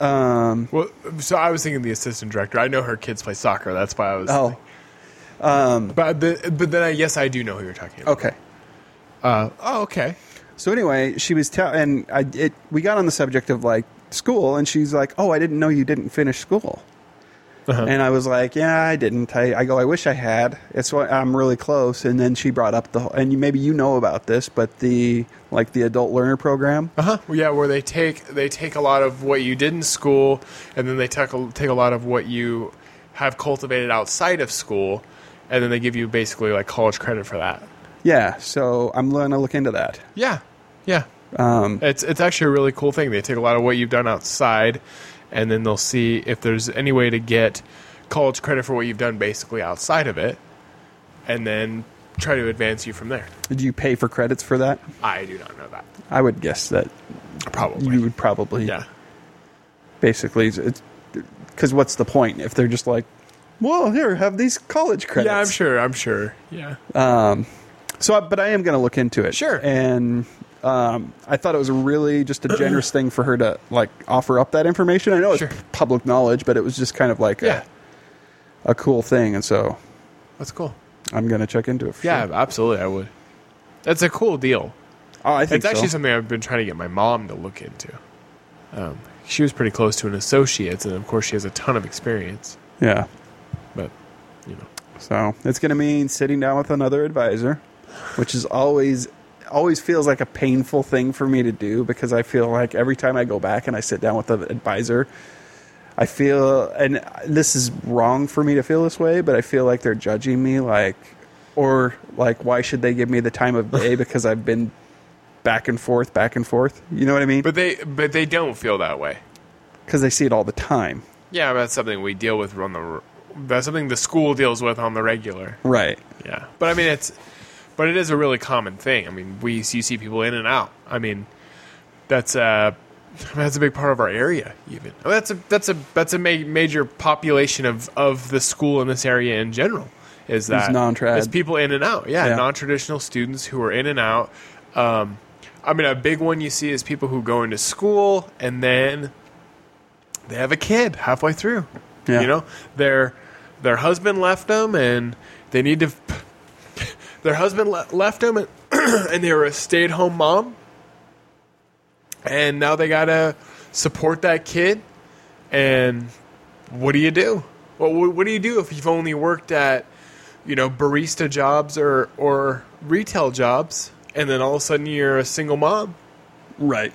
um, Well, so I was thinking the assistant director. I know her kids play soccer. That's why I was. oh, um, But the, but then I yes I do know who you're talking about. okay. Uh, oh okay. So anyway, she was telling, and I it we got on the subject of like school, and she's like, "Oh, I didn't know you didn't finish school." Uh-huh. And I was like, "Yeah, I didn't." I, I go, "I wish I had." It's what I'm really close. And then she brought up the, and you, maybe you know about this, but the like the adult learner program. Uh huh. Yeah, where they take they take a lot of what you did in school, and then they take a, take a lot of what you have cultivated outside of school, and then they give you basically like college credit for that. Yeah, so I'm going to look into that. Yeah, yeah. Um, It's it's actually a really cool thing. They take a lot of what you've done outside, and then they'll see if there's any way to get college credit for what you've done basically outside of it, and then try to advance you from there. did you pay for credits for that? I do not know that. I would guess that Probably. you would probably yeah. basically it's because what's the point if they're just like well here have these college credits Yeah, I'm sure. I'm sure. Yeah. um so I- but i am going to look into it Sure. and um i thought it was really just a generous thing for her to like offer up that information i know it's Sure. public knowledge but it was just kind of like Yeah. a, a cool thing and so That's cool. i'm going to check into it for Yeah, sure. absolutely. I would. That's a cool deal. oh i think It's actually so. something I've been trying to get my mom to look into. Um, she was pretty close to an associate's, and of course, she has a ton of experience. yeah But you know, So it's going to mean sitting down with another advisor, which is always always feels like a painful thing for me to do because I feel like every time I go back and I sit down with an advisor, I feel and this is wrong for me to feel this way, but I feel like they're judging me like or like why should they give me the time of day because I've been back and forth, back and forth. You know what I mean? but they but they don't feel that way. Because they see it all the time. Yeah, that's something we deal with on the. That's something the school deals with on the regular. Right. Yeah, but I mean it's, but it is a really common thing. I mean, we you see people in and out. I mean, that's uh that's a big part of our area. Even I mean, that's a that's a that's a ma- major population of of the school in this area in general. Is that non-trad. It's people in and out. Yeah, Yeah. non-traditional students who are in and out. Um, I mean, a big one you see is people who go into school and then they have a kid halfway through. Yeah. You know, their their husband left them, and they need to. Their husband le- left them, and, and they were a stay at home mom, and now they gotta support that kid. And what do you do? Well, what, what do you do if you've only worked at, you know, barista jobs or or retail jobs, and then all of a sudden you're a single mom? Right.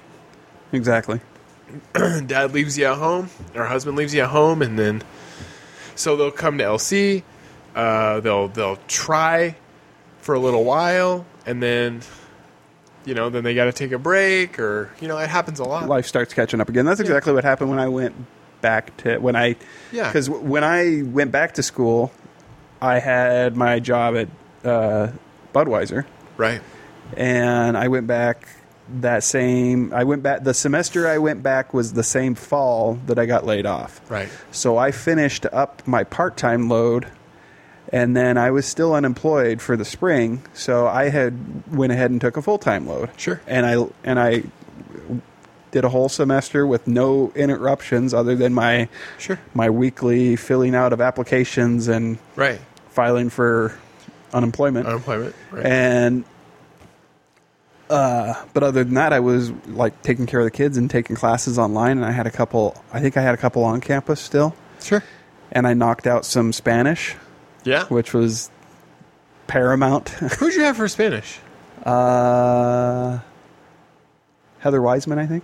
Exactly. dad leaves you at home, or husband leaves you at home, and then so they'll come to LC. Uh, they'll they'll try for a little while, and then you know then they got to take a break, or you know it happens a lot. life starts catching up again. That's exactly what happened when I went back to when I Yeah. because when I went back to school, I had my job at uh, Budweiser, right? and I went back that same. I went back the semester I went back was the same fall that I got laid off. Right. So I finished up my part time load, and then I was still unemployed for the spring. So I had went ahead and took a full time load. Sure. And I and I did a whole semester with no interruptions other than my Sure. my weekly filling out of applications and Right. filing for unemployment. Unemployment. Right. and uh, but other than that, I was like taking care of the kids and taking classes online. And I had a couple. I think I had a couple on campus still, sure. and I knocked out some Spanish, Yeah. which was paramount. Who'd you have for Spanish? uh, Heather Wiseman, I think.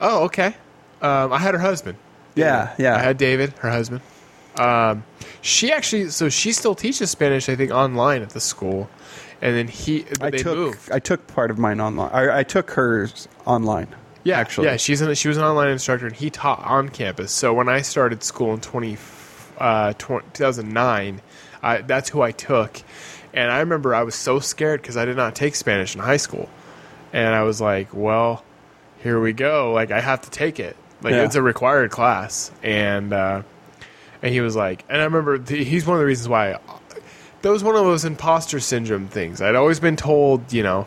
Oh, okay. Um, I had her husband. Yeah, yeah. I had David, her husband. Um, she actually, so she still teaches Spanish, I think, online at the school. And then he, I they took moved. I took part of mine online. I, I took hers online. Yeah, actually. yeah. She's an, she was an online instructor, and he taught on campus. So when I started school in 20, uh, 20, 2009, I, that's who I took. And I remember I was so scared because I did not take Spanish in high school, and I was like, "Well, here we go. Like I have to take it. Like Yeah. it's a required class." And uh, and he was like, and I remember he's one of the reasons why. That was one of those imposter syndrome things. I'd always been told, you know,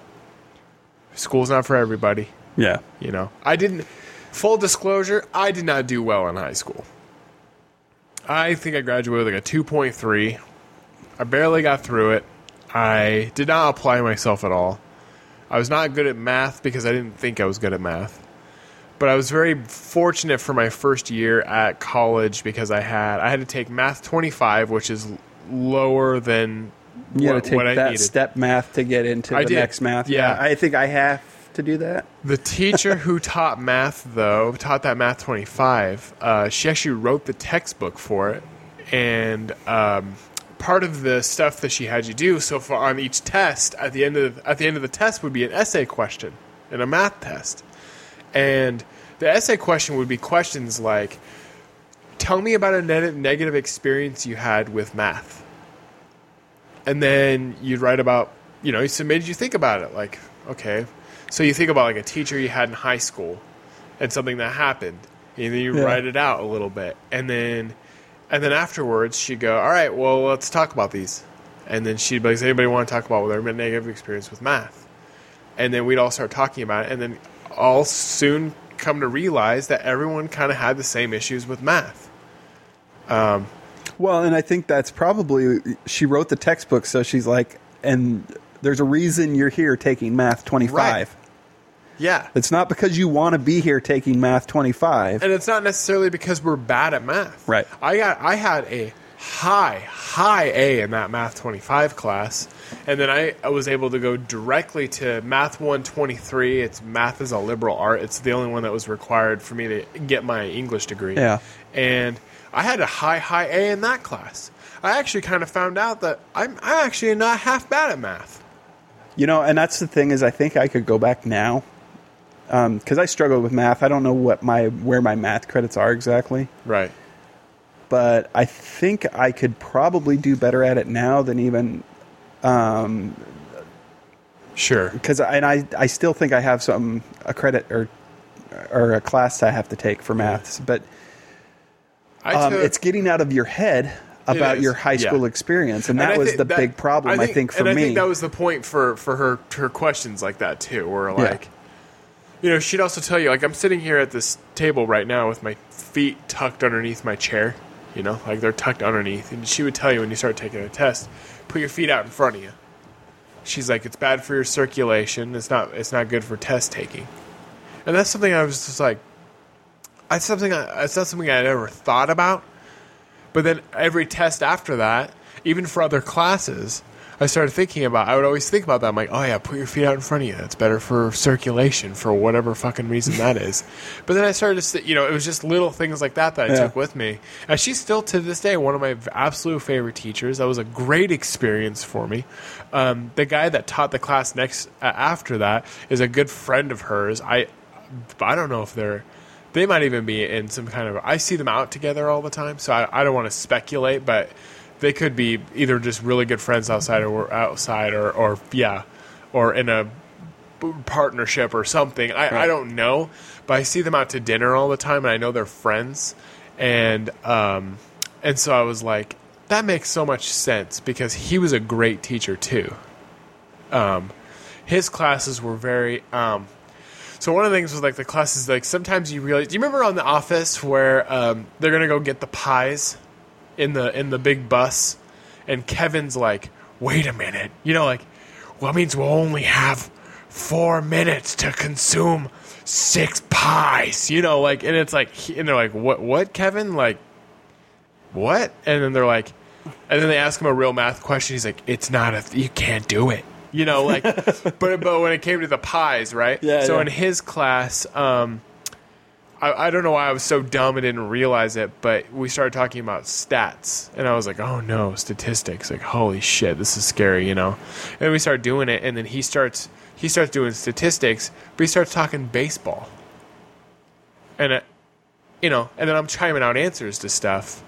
school's not for everybody. Yeah, You know, I didn't. Full disclosure, I did not do well in high school. I think I graduated with like a two point three. I barely got through it. I did not apply myself at all. I was not good at math because I didn't think I was good at math. But I was very fortunate for my first year at college because I had I had to take math 25, which is lower than you what, to take what I that needed. step math to get into I the did. next math. Yeah. I think I have to do that. The teacher who taught math, though, taught that math 25, uh, she actually wrote the textbook for it. And um, part of the stuff that she had you do so far on each test, at the end of at the end of the test, would be an essay question and a math test. And the essay question would be questions like, "Tell me about a ne- negative experience you had with math." and then you'd write about you know so made you think about it like okay. So you think about like a teacher you had in high school and something that happened and then you Yeah. write it out a little bit. And then and then afterwards she'd go all right well let's talk about these. And then she'd be like does anybody want to talk about their negative experience with math? And then we'd all start talking about it and then all soon come to realize that everyone kind of had the same issues with math Um, well, and I think that's probably she wrote the textbook, so she's like, and there's a reason you're here taking math 25. Right. yeah It's not because you want to be here taking math 25. and it's not necessarily because we're bad at math. Right. I got I had a high high A in that math 25 class and then I, I was able to go directly to math 123 it's math is a liberal art it's the only one that was required for me to get my English degree Yeah. and I had a high high A in that class. I actually kind of found out that I'm I'm actually not half bad at math. You know, and that's the thing is, I think I could go back now um, because I struggled with math. I don't know what my where my math credits are exactly, right. But I think I could probably do better at it now than even um, sure. because and I I still think I have some a credit or or a class I have to take for maths, but I um, took- it's getting out of your head about your high yeah. school experience, and And that I was the that- big problem I think, for and me. I think that was the point for for her her questions like that too, where like, you know, she'd also tell you like I'm sitting here at this table right now with my feet tucked underneath my chair, you know, like they're tucked underneath, and she would tell you when you start taking a test, put your feet out in front of you. She's like, it's bad for your circulation. It's not. It's not good for test taking. And that's something I was just like, that's something. I, it's not something I'd ever thought about. But then every test after that, even for other classes, I started thinking about. I would always think about that. I'm like, oh yeah, put your feet out in front of you. It's better for circulation for whatever fucking reason that is. But then I started to, you know, it was just little things like that that I Yeah. took with me. And she's still to this day one of my absolute favorite teachers. That was a great experience for me. Um, the guy that taught the class next uh, after that is a good friend of hers. I, I don't know if they're they might even be in some kind of i see them out together all the time so i, I don't want to speculate but they could be either just really good friends outside or outside or, or yeah or in a partnership or something. I, I don't know but i see them out to dinner all the time and i know they're friends and um and so i was like that makes so much sense because he was a great teacher too. Um his classes were very um so one of the things was like the classes like sometimes you realize. Do you remember on The Office where um, they're gonna go get the pies in the in the big bus, and Kevin's like, "Wait a minute," you know, like, well, that means we'll only have four minutes to consume six pies, you know, like, and it's like, and they're like, "What? What, Kevin? Like, what?" And then they're like, and then they ask him a real math question. He's like, "It's not a, you can't do it." You know, like, but but when it came to the pies, right? Yeah, So yeah. in his class, um, I, I don't know why I was so dumb and didn't realize it, but we started talking about stats, and I was like, "Oh no, statistics! Like, holy shit, this is scary," you know. And we start doing it, and then he starts he starts doing statistics, but he starts talking baseball, and it, you know, and then I'm chiming out answers to stuff,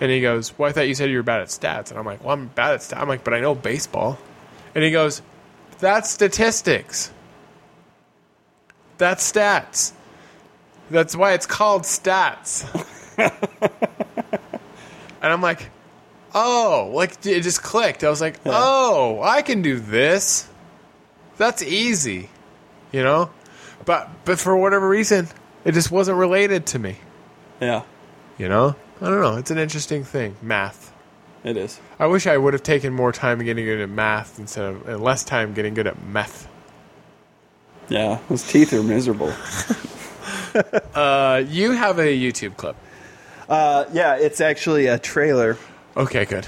and he goes, "Well, I thought you said you were bad at stats," and I'm like, "Well, I'm bad at stats." I'm like, "But I know baseball," and he goes, "That's statistics. That's stats." That's why it's called stats. and I'm like, oh, like it just clicked. I was like, oh, I can do this. That's easy, you know. But but for whatever reason, it just wasn't related to me. Yeah, You know, I don't know. It's an interesting thing, math. It is. I wish I would have taken more time getting good at math instead of and less time getting good at meth. Yeah, those teeth are miserable. Uh, you have a YouTube clip. Uh, yeah, it's actually a trailer Okay, good.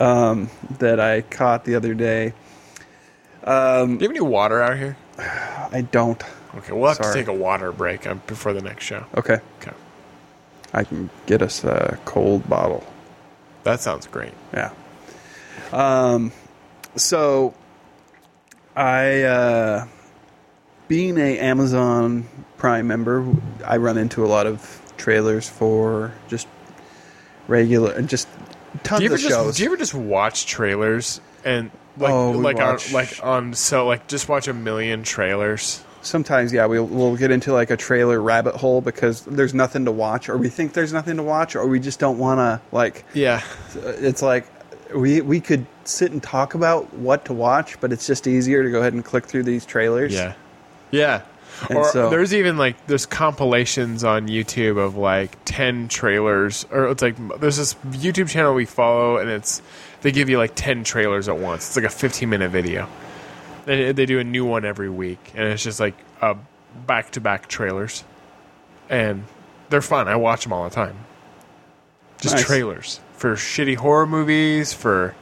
um, that I caught the other day. Do you have any water out here? I don't. Okay, we'll have Sorry. to take a water break um, before the next show. Okay, Okay, I can get us a cold bottle. That sounds great. Yeah. Um, so I, uh, being a Amazon Prime member, I run into a lot of trailers for just regular, and just tons Do you ever of just shows. do you ever just watch trailers and like Oh, like watch- on like on so like just watch a million trailers? Sometimes, yeah, we'll, we'll get into like a trailer rabbit hole because there's nothing to watch, or we think there's nothing to watch, or we just don't want to like. Yeah, uh, It's like we we could sit and talk about what to watch, but it's just easier to go ahead and click through these trailers. yeah, yeah. And or so- there's even like there's compilations on YouTube of like ten trailers, or it's like there's this YouTube channel we follow, and it's they give you like ten trailers at once. It's like a 15 minute video. They they do a new one every week, and it's just like back to back trailers, and they're fun. I watch them all the time. Just Nice. trailers for shitty horror movies, for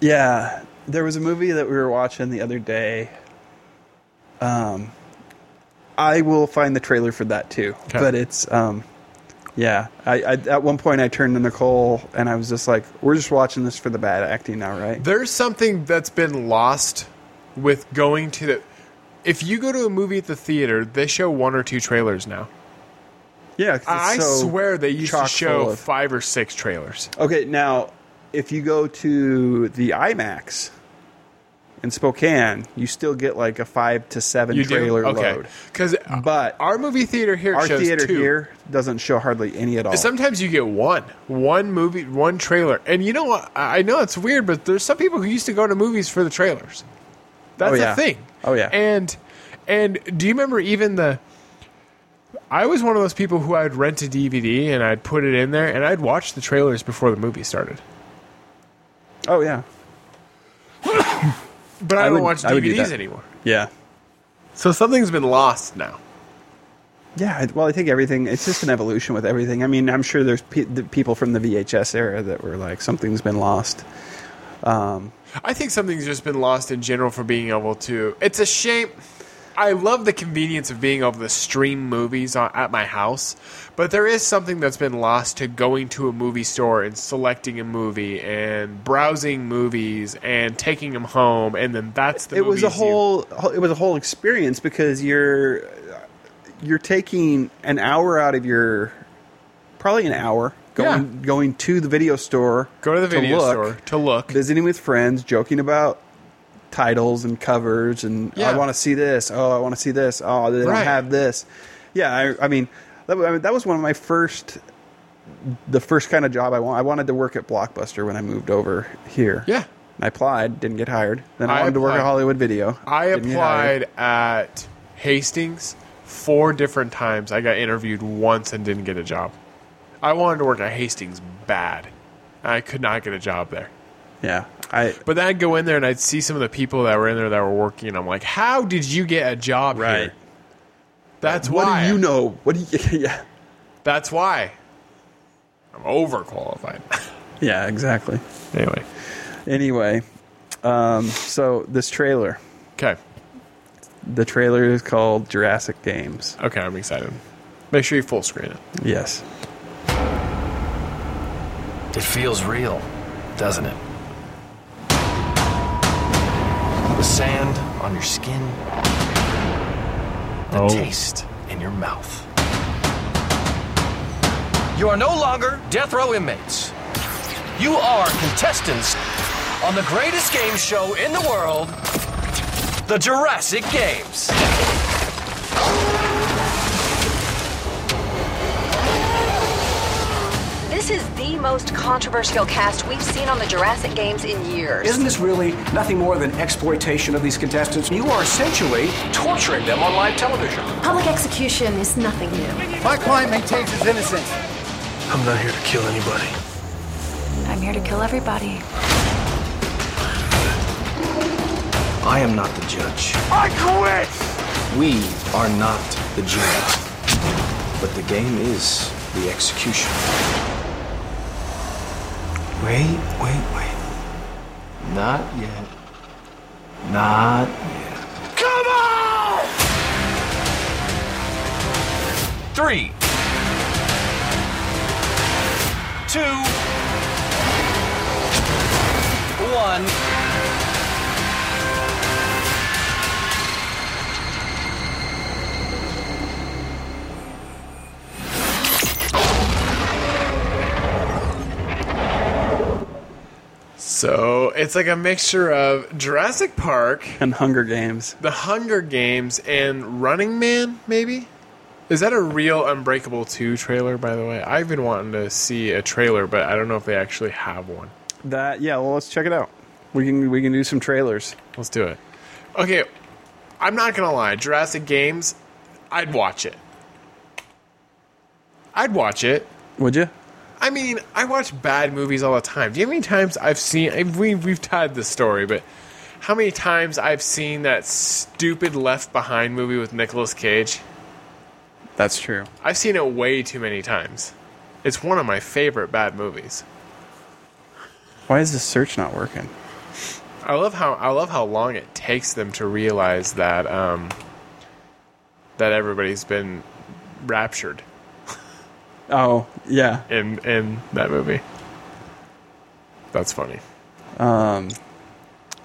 Yeah, there was a movie that we were watching the other day. Um, I will find the trailer for that too, Okay. but it's um, yeah. I, I at one point I turned to Nicole and I was just like, "We're just watching this for the bad acting now, right?" There's something that's been lost with going to the. If you go to a movie at the theater, they show one or two trailers now. Yeah, it's I so swear they used to show of- five or six trailers. Okay, now if you go to the IMAX in Spokane, you still get like a five to seven You trailer do okay load. because But our movie theater here Our theater two. here doesn't show hardly any at all. Sometimes you get one, one movie, one trailer, and you know what? I I know it's weird, but there's some people who used to go to movies for the trailers. That's Oh, yeah. a thing. Oh, yeah. And and do you remember even the? I was one of those people who I'd rent a DVD and I'd put it in there and I'd watch the trailers before the movie started. oh yeah, But I, I don't would- watch would do DVDs anymore. yeah. So something's been lost now. Yeah, well, I think everything. It's just an evolution with everything. I mean, I'm sure there's pe- the people from the VHS era that were like, something's been lost. Um, I think something's just been lost in general for being able to. It's a shame. I love the convenience of being able to stream movies at my house, but there is something that's been lost to going to a movie store and selecting a movie and browsing movies and taking them home, and then that's the. it was a movies you- whole. It was a whole experience because you're you're taking an hour out of your probably an hour going going to the video store. go to the video look, store to look. visiting with friends, joking about titles and covers, and oh, Yeah. I want to see this. Oh, I want to see this. Oh, they don't Right. have this. Yeah, I, I mean, that, I mean, that was one of my first, the first kind of job I want. I wanted to work at Blockbuster when I moved over here. Yeah. I applied, didn't get hired. Then I, I wanted to work at. Hollywood Video. I didn't get hired. applied at Hastings four different times. I got interviewed once and didn't get a job. I wanted to work at Hastings bad. I could not get a job there. Yeah. I But then I'd go in there and I'd see some of the people that were in there that were working. And I'm like, how did you get a job Right. here? That's what why. do you know? What do you Yeah. That's why. I'm overqualified. Yeah, exactly. anyway. Anyway, um, so this trailer, Okay. the trailer is called Jurassic Games. Okay, I'm excited. Make sure you full screen it. Yes. It feels real, doesn't it? The sand on your skin, the Oh. taste in your mouth. You are no longer death row inmates. You are contestants on the greatest game show in the world, the Jurassic Games. This is the most controversial cast we've seen on the Jurassic Games in years. Isn't this really nothing more than exploitation of these contestants? You are essentially torturing them on live television. Public execution is nothing new. My client maintains his innocence. I'm not here to kill anybody. I'm here to kill everybody. I am not the judge. I quit! We are not the jury. But the game is the execution. Wait, wait, wait. Not yet. Not yet. Come on! Three. Two. One. So it's like a mixture of Jurassic Park, And Hunger Games. The Hunger Games, and Running Man, maybe? Is that a real Unbreakable 2 trailer, by the way? I've been wanting to see a trailer, but I don't know if they actually have one. That yeah, well let's check it out. We can we can do some trailers. Let's do it. Okay, I'm not gonna lie. Jurassic Games, I'd watch it. I'd watch it. Would you? I mean, I watch bad movies all the time. Do you know how many times I've seen? I- We we've tied this story, but how many times I've seen that stupid Left Behind movie with Nicolas Cage? That's true. I've seen it way too many times. It's one of my favorite bad movies. Why is this search not working? I love how I love how long it takes them to realize that um, that everybody's been raptured Oh, yeah. in in that movie. That's funny. Um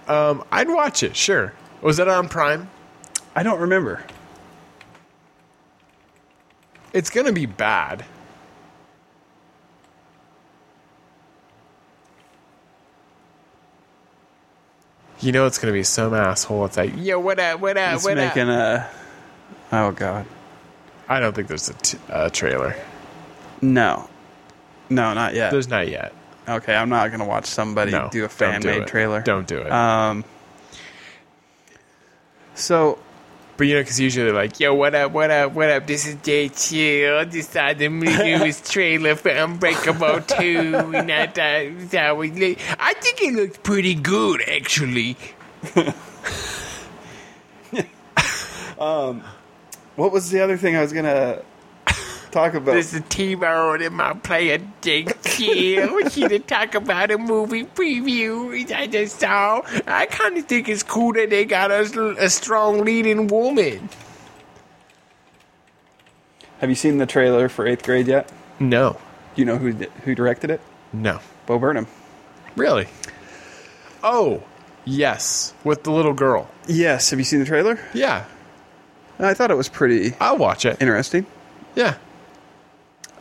Um, I'd watch it. Sure. Was that on Prime? I don't remember. It's gonna be bad. You know it's gonna be some asshole. It's like, yo, what up, what up, It's what making up? a Oh god. I don't think there's a t- uh, trailer. No. No, not yet. There's not yet. okay, I'm not gonna watch somebody No, do a fan made trailer. Don't do it. Um So But you know, because usually they're like, "Yo, what up, what up, what up? This is Jay Chill. Decided to do this trailer for Unbreakable Two. And I thought that li- I think it looks pretty good, actually. um, what was the other thing I was gonna talk about? This is T-Bone and my player Jake Chill. We're here to talk about a movie preview I just saw. I kind of think it's cool that they got a, a strong leading woman. Have you seen the trailer for Eighth Grade yet? No, Do you know who who directed it? no, Bo Burnham. really. Oh, yes, with the little girl. Yes. Have you seen the trailer? Yeah, I thought it was pretty I'll watch it. interesting. Yeah.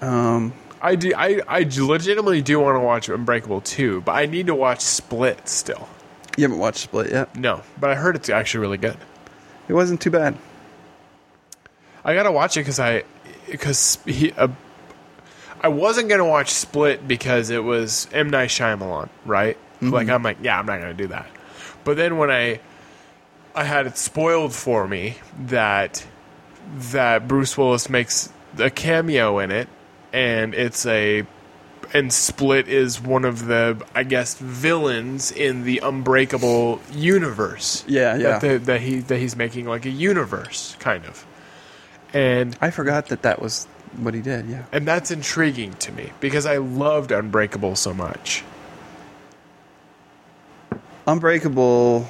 Um, I do. I, I legitimately do want to watch Unbreakable 2, but I need to watch Split still. you haven't watched Split yet. No, but I heard it's actually really good. It wasn't too bad. I gotta watch it because I because he. Uh, I wasn't gonna watch Split because it was M Night Shyamalan, right? Like I'm like, yeah, I'm not gonna do that. But then when I I had it spoiled for me that that Bruce Willis makes a cameo in it, and it's a and Split is one of the I guess villains in the Unbreakable universe. Yeah, yeah. That, the, that he that he's making like a universe kind of, and I forgot that that was what he did. Yeah. and that's intriguing to me because I loved Unbreakable so much. Unbreakable,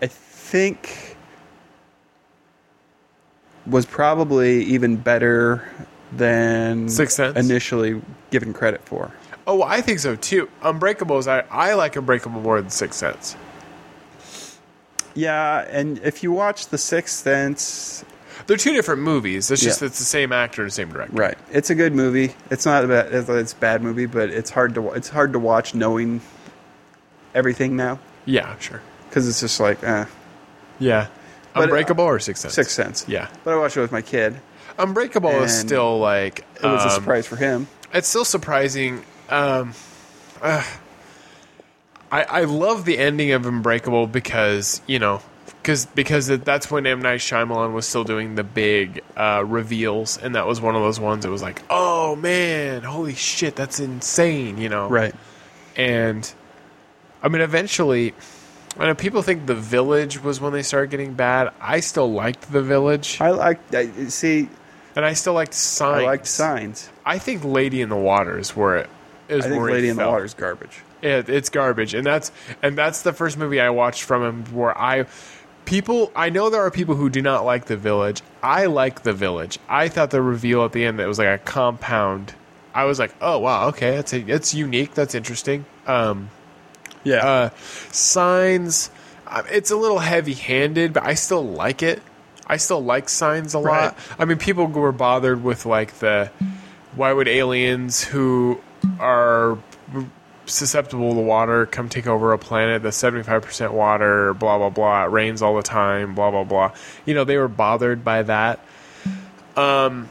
I think, was probably even better than Sixth Sense? initially given credit for. Oh, I think so too. Unbreakable is I, I like Unbreakable more than Sixth Sense. Yeah, and if you watch The Sixth Sense, They're two different movies. It's just Yeah. it's the same actor and the same director. right, it's a good movie. It's not a bad, it's, a bad movie, but it's hard to it's hard to watch knowing everything now Yeah, sure. because it's just like eh, Yeah. But, uh, Unbreakable or Sixth Sense? Sixth Sense. Yeah. but I watched it with my kid. Unbreakable is still like It was a um, surprise for him. It's still surprising. Um, uh, I I love the ending of Unbreakable because you know because because it, that's when M Night Shyamalan was still doing the big uh, reveals, and that was one of those ones that was like, oh man, holy shit, that's insane, you know? Right. And I mean, eventually. I know people think The Village was when they started getting bad. I still liked The Village, I like. See, and I still liked Signs. I liked Signs. I think Lady in the Water is where it is. I think where Lady in the. Water is garbage. It, it's garbage, and that's and that's the first movie I watched from him where I people I know there are people who do not like The Village. I like The Village. I thought the reveal at the end that it was like a compound. I was like, oh wow, okay, that's a, it's unique. That's interesting. Um, Yeah. uh, Signs. uh, It's a little heavy-handed, but I still like it. I still like Signs a lot. Right. I mean, people were bothered with like the why would aliens who are susceptible to water come take over a planet that's 75% water, blah, blah, blah. It rains all the time, blah, blah, blah. You know, they were bothered by that. Um,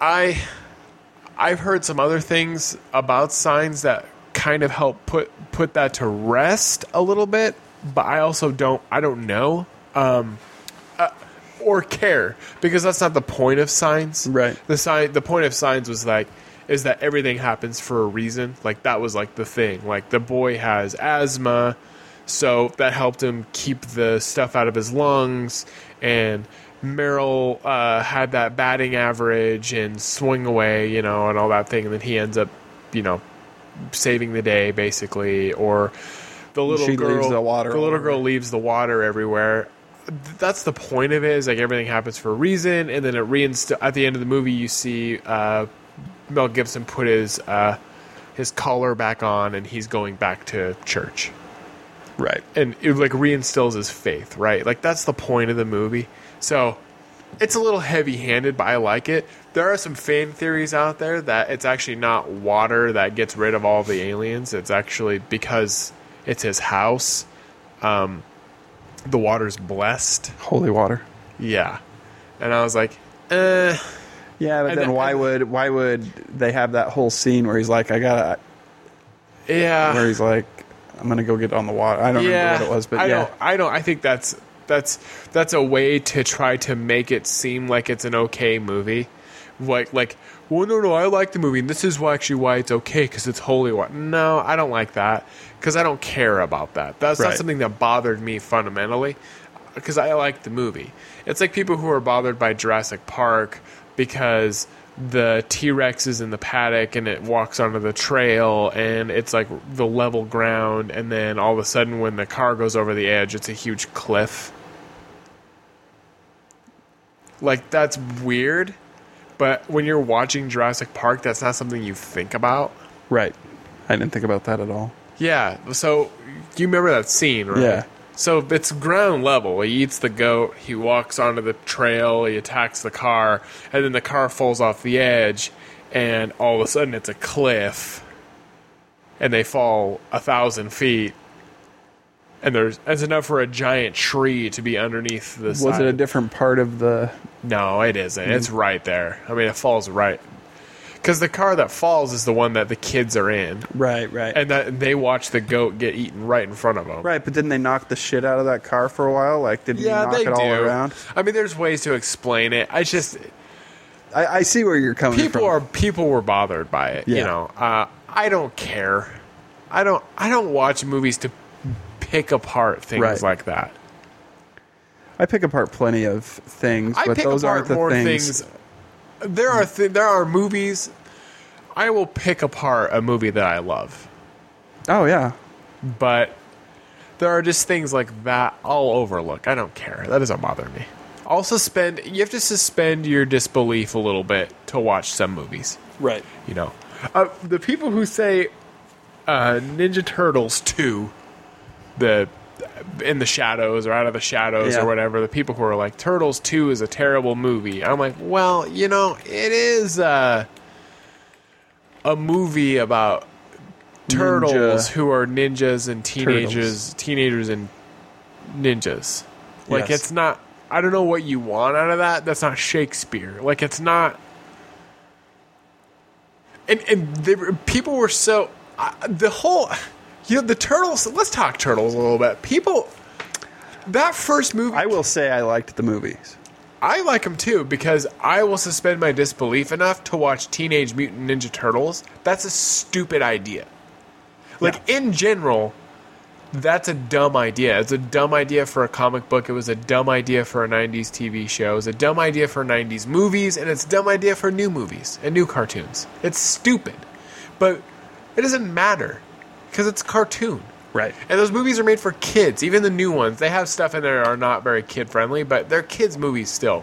I, I've heard some other things about signs that kind of help put, put that to rest a little bit, but I also don't, I don't know. Um, or care because that's not the point of signs. Right. The sign the point of signs was like is that everything happens for a reason. Like that was like the thing. Like the boy has asthma, so that helped him keep the stuff out of his lungs and Merrill uh, had that batting average and swing away, you know, and all that thing, and then he ends up, you know, saving the day basically, or the little She girl, the the little girl leaves the water everywhere. Th- That's the point of it. Is like everything happens for a reason, and then it reinst- at the end of the movie, you see uh, Mel Gibson put his uh, his collar back on, and he's going back to church right. and it like reinstills his faith, right? Like that's the point of the movie. So it's a little heavy-handed, but I like it. There are some fan theories out there that it's actually not water that gets rid of all the aliens. It's actually because it's his house. Um, the water's blessed. Holy water. Yeah, and I was like, eh. Yeah, but then the- why and- would why would they have that whole scene where he's like, I gotta, Yeah, where he's like, I'm gonna go get on the water. I don't remember what it was, but I yeah, don't. I don't. I think that's that's that's a way to try to make it seem like it's an okay movie. Like like, well, no, no, I like the movie, and this is why actually why it's okay because it's holy water. No, I don't like that because I don't care about that. That's not something that bothered me fundamentally because I like the movie. It's like people who are bothered by Jurassic Park because the T Rex is in the paddock and it walks onto the trail and it's like the level ground, and then all of a sudden, when the car goes over the edge, it's a huge cliff. Like, that's weird, but when you're watching Jurassic Park, that's not something you think about. right. I didn't think about that at all. Yeah, so you remember that scene, right? Yeah. So it's ground level. He eats the goat, he walks onto the trail, he attacks the car, and then the car falls off the edge, and all of a sudden it's a cliff, and they fall a thousand feet. And there's that's enough for a giant tree to be underneath the Was it a different part of the? No, it isn't. It's right there. I mean, it falls right. Because the car that falls is the one that the kids are in, Right, right, and that they watch the goat get eaten right in front of them. right. But didn't they knock the shit out of that car for a while? Like, did you knock it all around? I mean, there's ways to explain it. I just I, I see where you're coming people from. are people were bothered by it. You know, uh, I don't care. I don't. I don't watch movies to pick apart things Right. like that. I pick apart plenty of things, I but pick those apart aren't the more things. things. There are th- there are movies. I will pick apart a movie that I love, Oh yeah, but there are just things like that I'll overlook. I don't care. That doesn't bother me. I'll suspend. You have to suspend your disbelief a little bit to watch some movies. right. You know, uh, the people who say uh, Ninja Turtles two, the in the shadows or out of the shadows Yeah. or whatever. The people who are like Turtles two is a terrible movie. I'm like, well, you know, it is uh, a movie about turtles Ninja. who are ninjas and teenagers, teenagers and ninjas. Like Yes. it's not. I don't know what you want out of that. That's not Shakespeare. Like it's not. And and they, people were so uh, the whole, you know, the turtles. Let's talk turtles a little bit. People, that first movie, I will say I liked the movies. I like them too because I will suspend my disbelief enough to watch Teenage Mutant Ninja Turtles. That's a stupid idea. Like in general, that's a dumb idea. It's a dumb idea for a comic book. It was a dumb idea for a 90s TV show. It was a dumb idea for 90s movies, and it's a dumb idea for new movies and new cartoons. It's stupid. But it doesn't matter because it's cartoon. Right. And those movies are made for kids. Even the new ones, they have stuff in there that are not very kid friendly, but they're kids' movies still.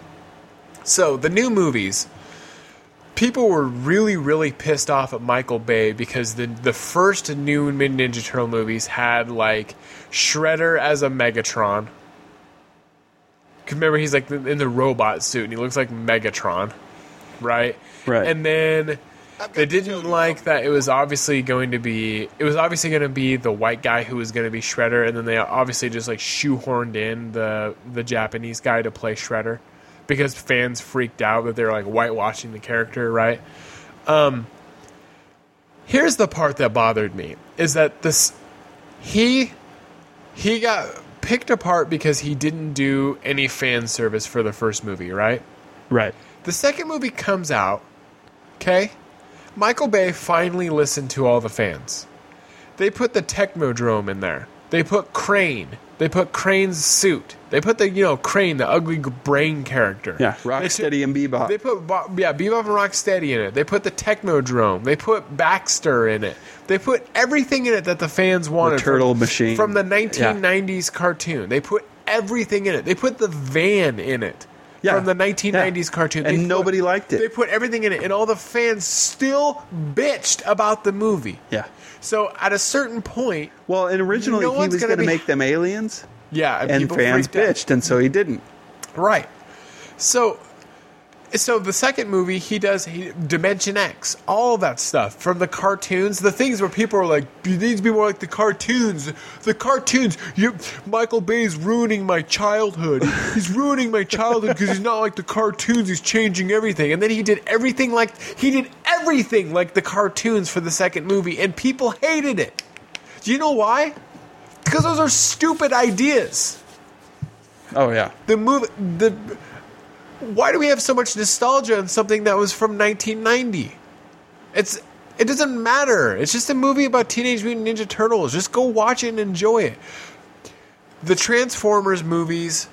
So the new movies, people were really, really pissed off at Michael Bay because the the first new Mid Ninja Turtle movies had like Shredder as a Megatron. remember, he's like in the robot suit and he looks like Megatron, right? Right. And then they didn't like that it was obviously going to be it was obviously going to be the white guy who was going to be Shredder, and then they obviously just like shoehorned in the the Japanese guy to play Shredder because fans freaked out that they were like whitewashing the character, right? Um, here's the part that bothered me is that this he he got picked apart because he didn't do any fan service for the first movie, right? Right. The second movie comes out, okay? Michael Bay finally listened to all the fans. They put the Technodrome in there. They put Krang. They put Krang's suit. They put the, you know, Krang, the ugly brain character. Yeah. Rocksteady and Bebop. They put, yeah, Bebop and Rocksteady in it. They put the Technodrome. They put Baxter in it. They put everything in it that the fans wanted. from- turtle machine. From the 1990s cartoon. They put everything in it. They put the van in it. Yeah. From the 1990s Yeah. cartoon. And They put- nobody liked it. They put everything in it, and all the fans still bitched about the movie. yeah. So at a certain point, Well, and originally No he was gonna be- make them aliens, yeah, and people fans freaked out. bitched, and so he didn't. Right. So so the second movie he does he, Dimension X, all that stuff from the cartoons, the things where people are like, "You need to be more like the cartoons." The cartoons, you, Michael Bay's ruining my childhood. He's ruining my childhood because he's not like the cartoons. He's changing everything, and then he did everything like he did everything like the cartoons for the second movie, and people hated it. Do you know why? Because those are stupid ideas Oh yeah. the movie the why do we have so much nostalgia on something that was from 1990 it's it doesn't matter. It's just a movie about teenage mutant ninja turtles. Just go watch it and enjoy it. The transformers movies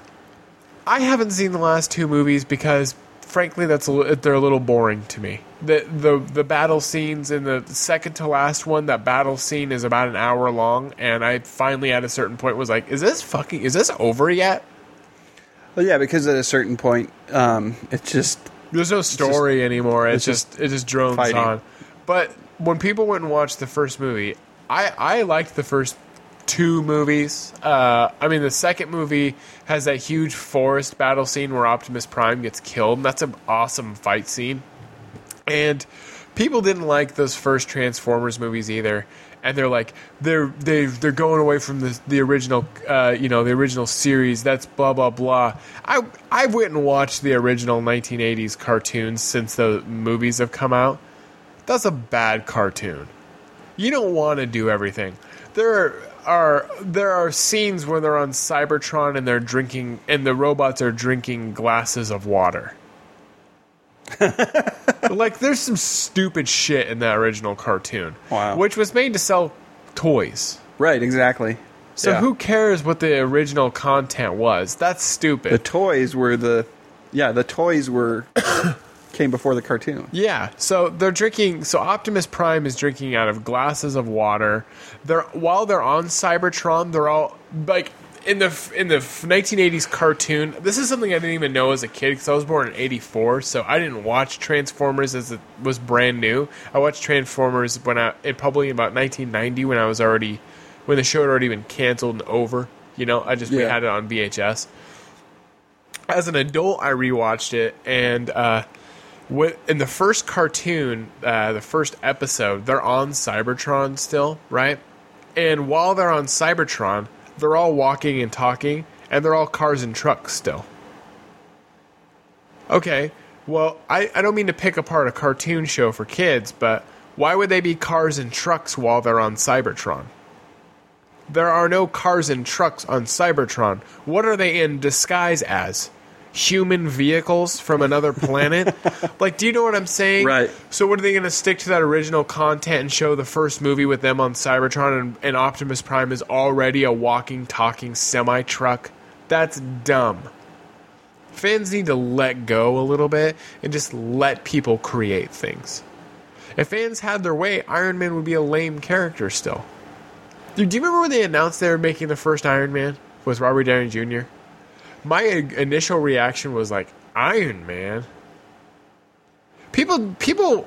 i haven't seen the last two movies because frankly that's a, they're a little boring to me. The the the battle scenes in the second to last one that battle scene is about an hour long and i finally at a certain point was like is this fucking is this over yet Well, yeah, because at a certain point, um, it's just There's no story anymore. It's, it's just, it just drones fighting. on. But when people went and watched the first movie, I I liked the first two movies. Uh, I mean, the second movie has that huge forest battle scene where Optimus Prime gets killed, and that's an awesome fight scene. And people didn't like those first Transformers movies either. And they're like they're they they're going away from the the original uh, you know the original series. That's blah blah blah. I I went and watched the original 1980s cartoons since the movies have come out. That's a bad cartoon. You don't want to do everything. There are there are scenes where they're on Cybertron and they're drinking and the robots are drinking glasses of water. like, there's some stupid shit in that original cartoon. Wow. Which was made to sell toys. Right, exactly. So Yeah. who cares what the original content was? That's stupid. The toys were the, yeah, the toys were came before the cartoon. yeah. So they're drinking. So Optimus Prime is drinking out of glasses of water. They're while they're on Cybertron, they're all like in the in the 1980s cartoon. This is something I didn't even know as a kid because I was born in '84, so I didn't watch Transformers as it was brand new. I watched Transformers when I it probably about 1990 when I was already when the show had already been canceled and over. You know, I just we had it on VHS. As an adult, I rewatched it, and uh, in the first cartoon, uh, the first episode, they're on Cybertron still, right? And while they're on Cybertron, they're all walking and talking, and they're all cars and trucks still. Okay, well, I, I don't mean to pick apart a cartoon show for kids, but why would they be cars and trucks while they're on Cybertron? There are no cars and trucks on Cybertron. What are they in disguise as? Human vehicles from another planet? like, do you know what I'm saying? Right. So, what are they going to stick to that original content and show the first movie with them on Cybertron and, and Optimus Prime is already a walking, talking semi truck? That's dumb. Fans need to let go a little bit and just let people create things. If fans had their way, Iron Man would be a lame character still. Dude, do you remember when they announced they were making the first Iron Man with Robert Downey Jr.? My initial reaction was like, Iron Man? People people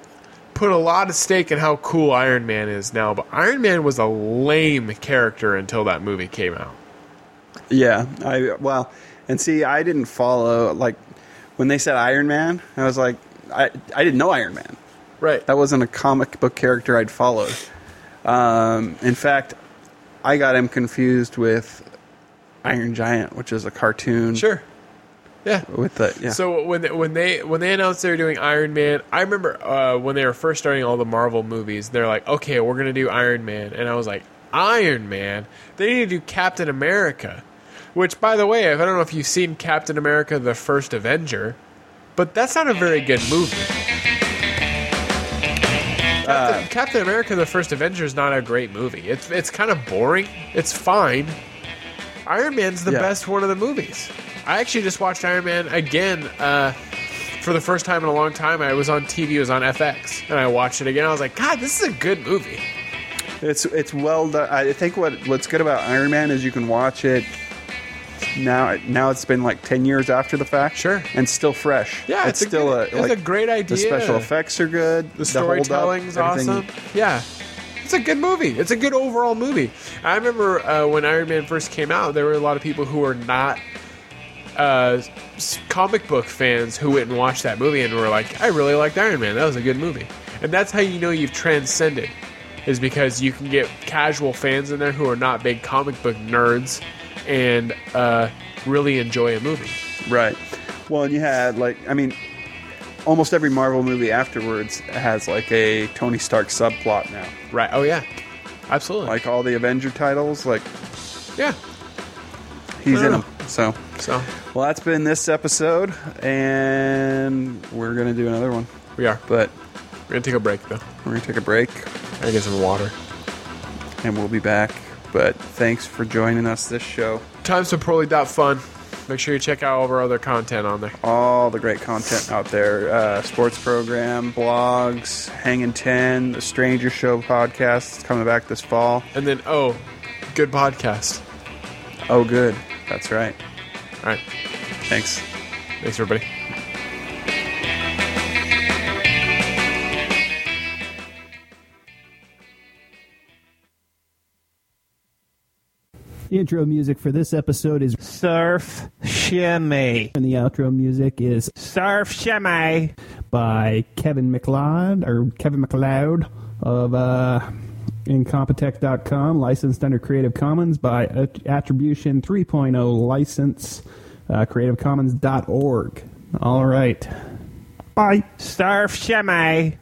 put a lot of stake in how cool Iron Man is now, but Iron Man was a lame character until that movie came out. Yeah, I well, and see, I didn't follow like when they said Iron Man. I was like, I I didn't know Iron Man. Right. That wasn't a comic book character I'd followed. Um, in fact, I got him confused with Iron Giant, which is a cartoon. Sure. Yeah. With the yeah. So when they, when they when they announced they were doing Iron Man, I remember uh, when they were first starting all the Marvel movies. They're like, "Okay, we're gonna do Iron Man," and I was like, "Iron Man? They need to do Captain America." Which, by the way, I don't know if you've seen Captain America: The First Avenger, but that's not a very good movie. Captain, Captain America: The First Avenger is not a great movie. It's it's kind of boring. It's fine. Iron Man's the Yeah. best one of the movies. I actually just watched Iron Man again uh, for the first time in a long time. I was on TV, it was on FX, and I watched it again. I was like, God, this is a good movie. It's it's well done. I think what what's good about Iron Man is you can watch it now. Now it's been like ten years after the fact, Sure. and still fresh. Yeah, it's, it's a still good- a it's like, a great idea The special effects are good. The hold storytelling's awesome. Yeah. It's a good movie. It's a good overall movie. I remember uh, when Iron Man first came out, there were a lot of people who were not uh, comic book fans who went and watched that movie and were like, I really liked Iron Man. That was a good movie. And that's how you know you've transcended, is because you can get casual fans in there who are not big comic book nerds and uh, really enjoy a movie. Right. Well, and you had like I mean, almost every Marvel movie afterwards has like a Tony Stark subplot now. Right. Oh, yeah. Absolutely. Like all the Avenger titles, like yeah. he's in them. So, So well, that's been this episode, and we're gonna do another one. we are. But We're going to take a break, though. we're gonna take a break, I get some water. and we'll be back. But thanks for joining us this show. timespentpoorly.fun. Make sure you check out all of our other content on there. all the great content out there uh, sports program blogs hanging 10 the stranger show podcast is coming back this fall And then, oh, good podcast. oh good that's right All right. thanks Thanks, everybody. The intro music for this episode is Surf Shimmy. And the outro music is Surf Shimmy by Kevin MacLeod or Kevin MacLeod of uh, Incompetech.com, licensed under Creative Commons by Attribution 3.0 license, uh, creativecommons.org. All right. Bye. Surf Shimmy.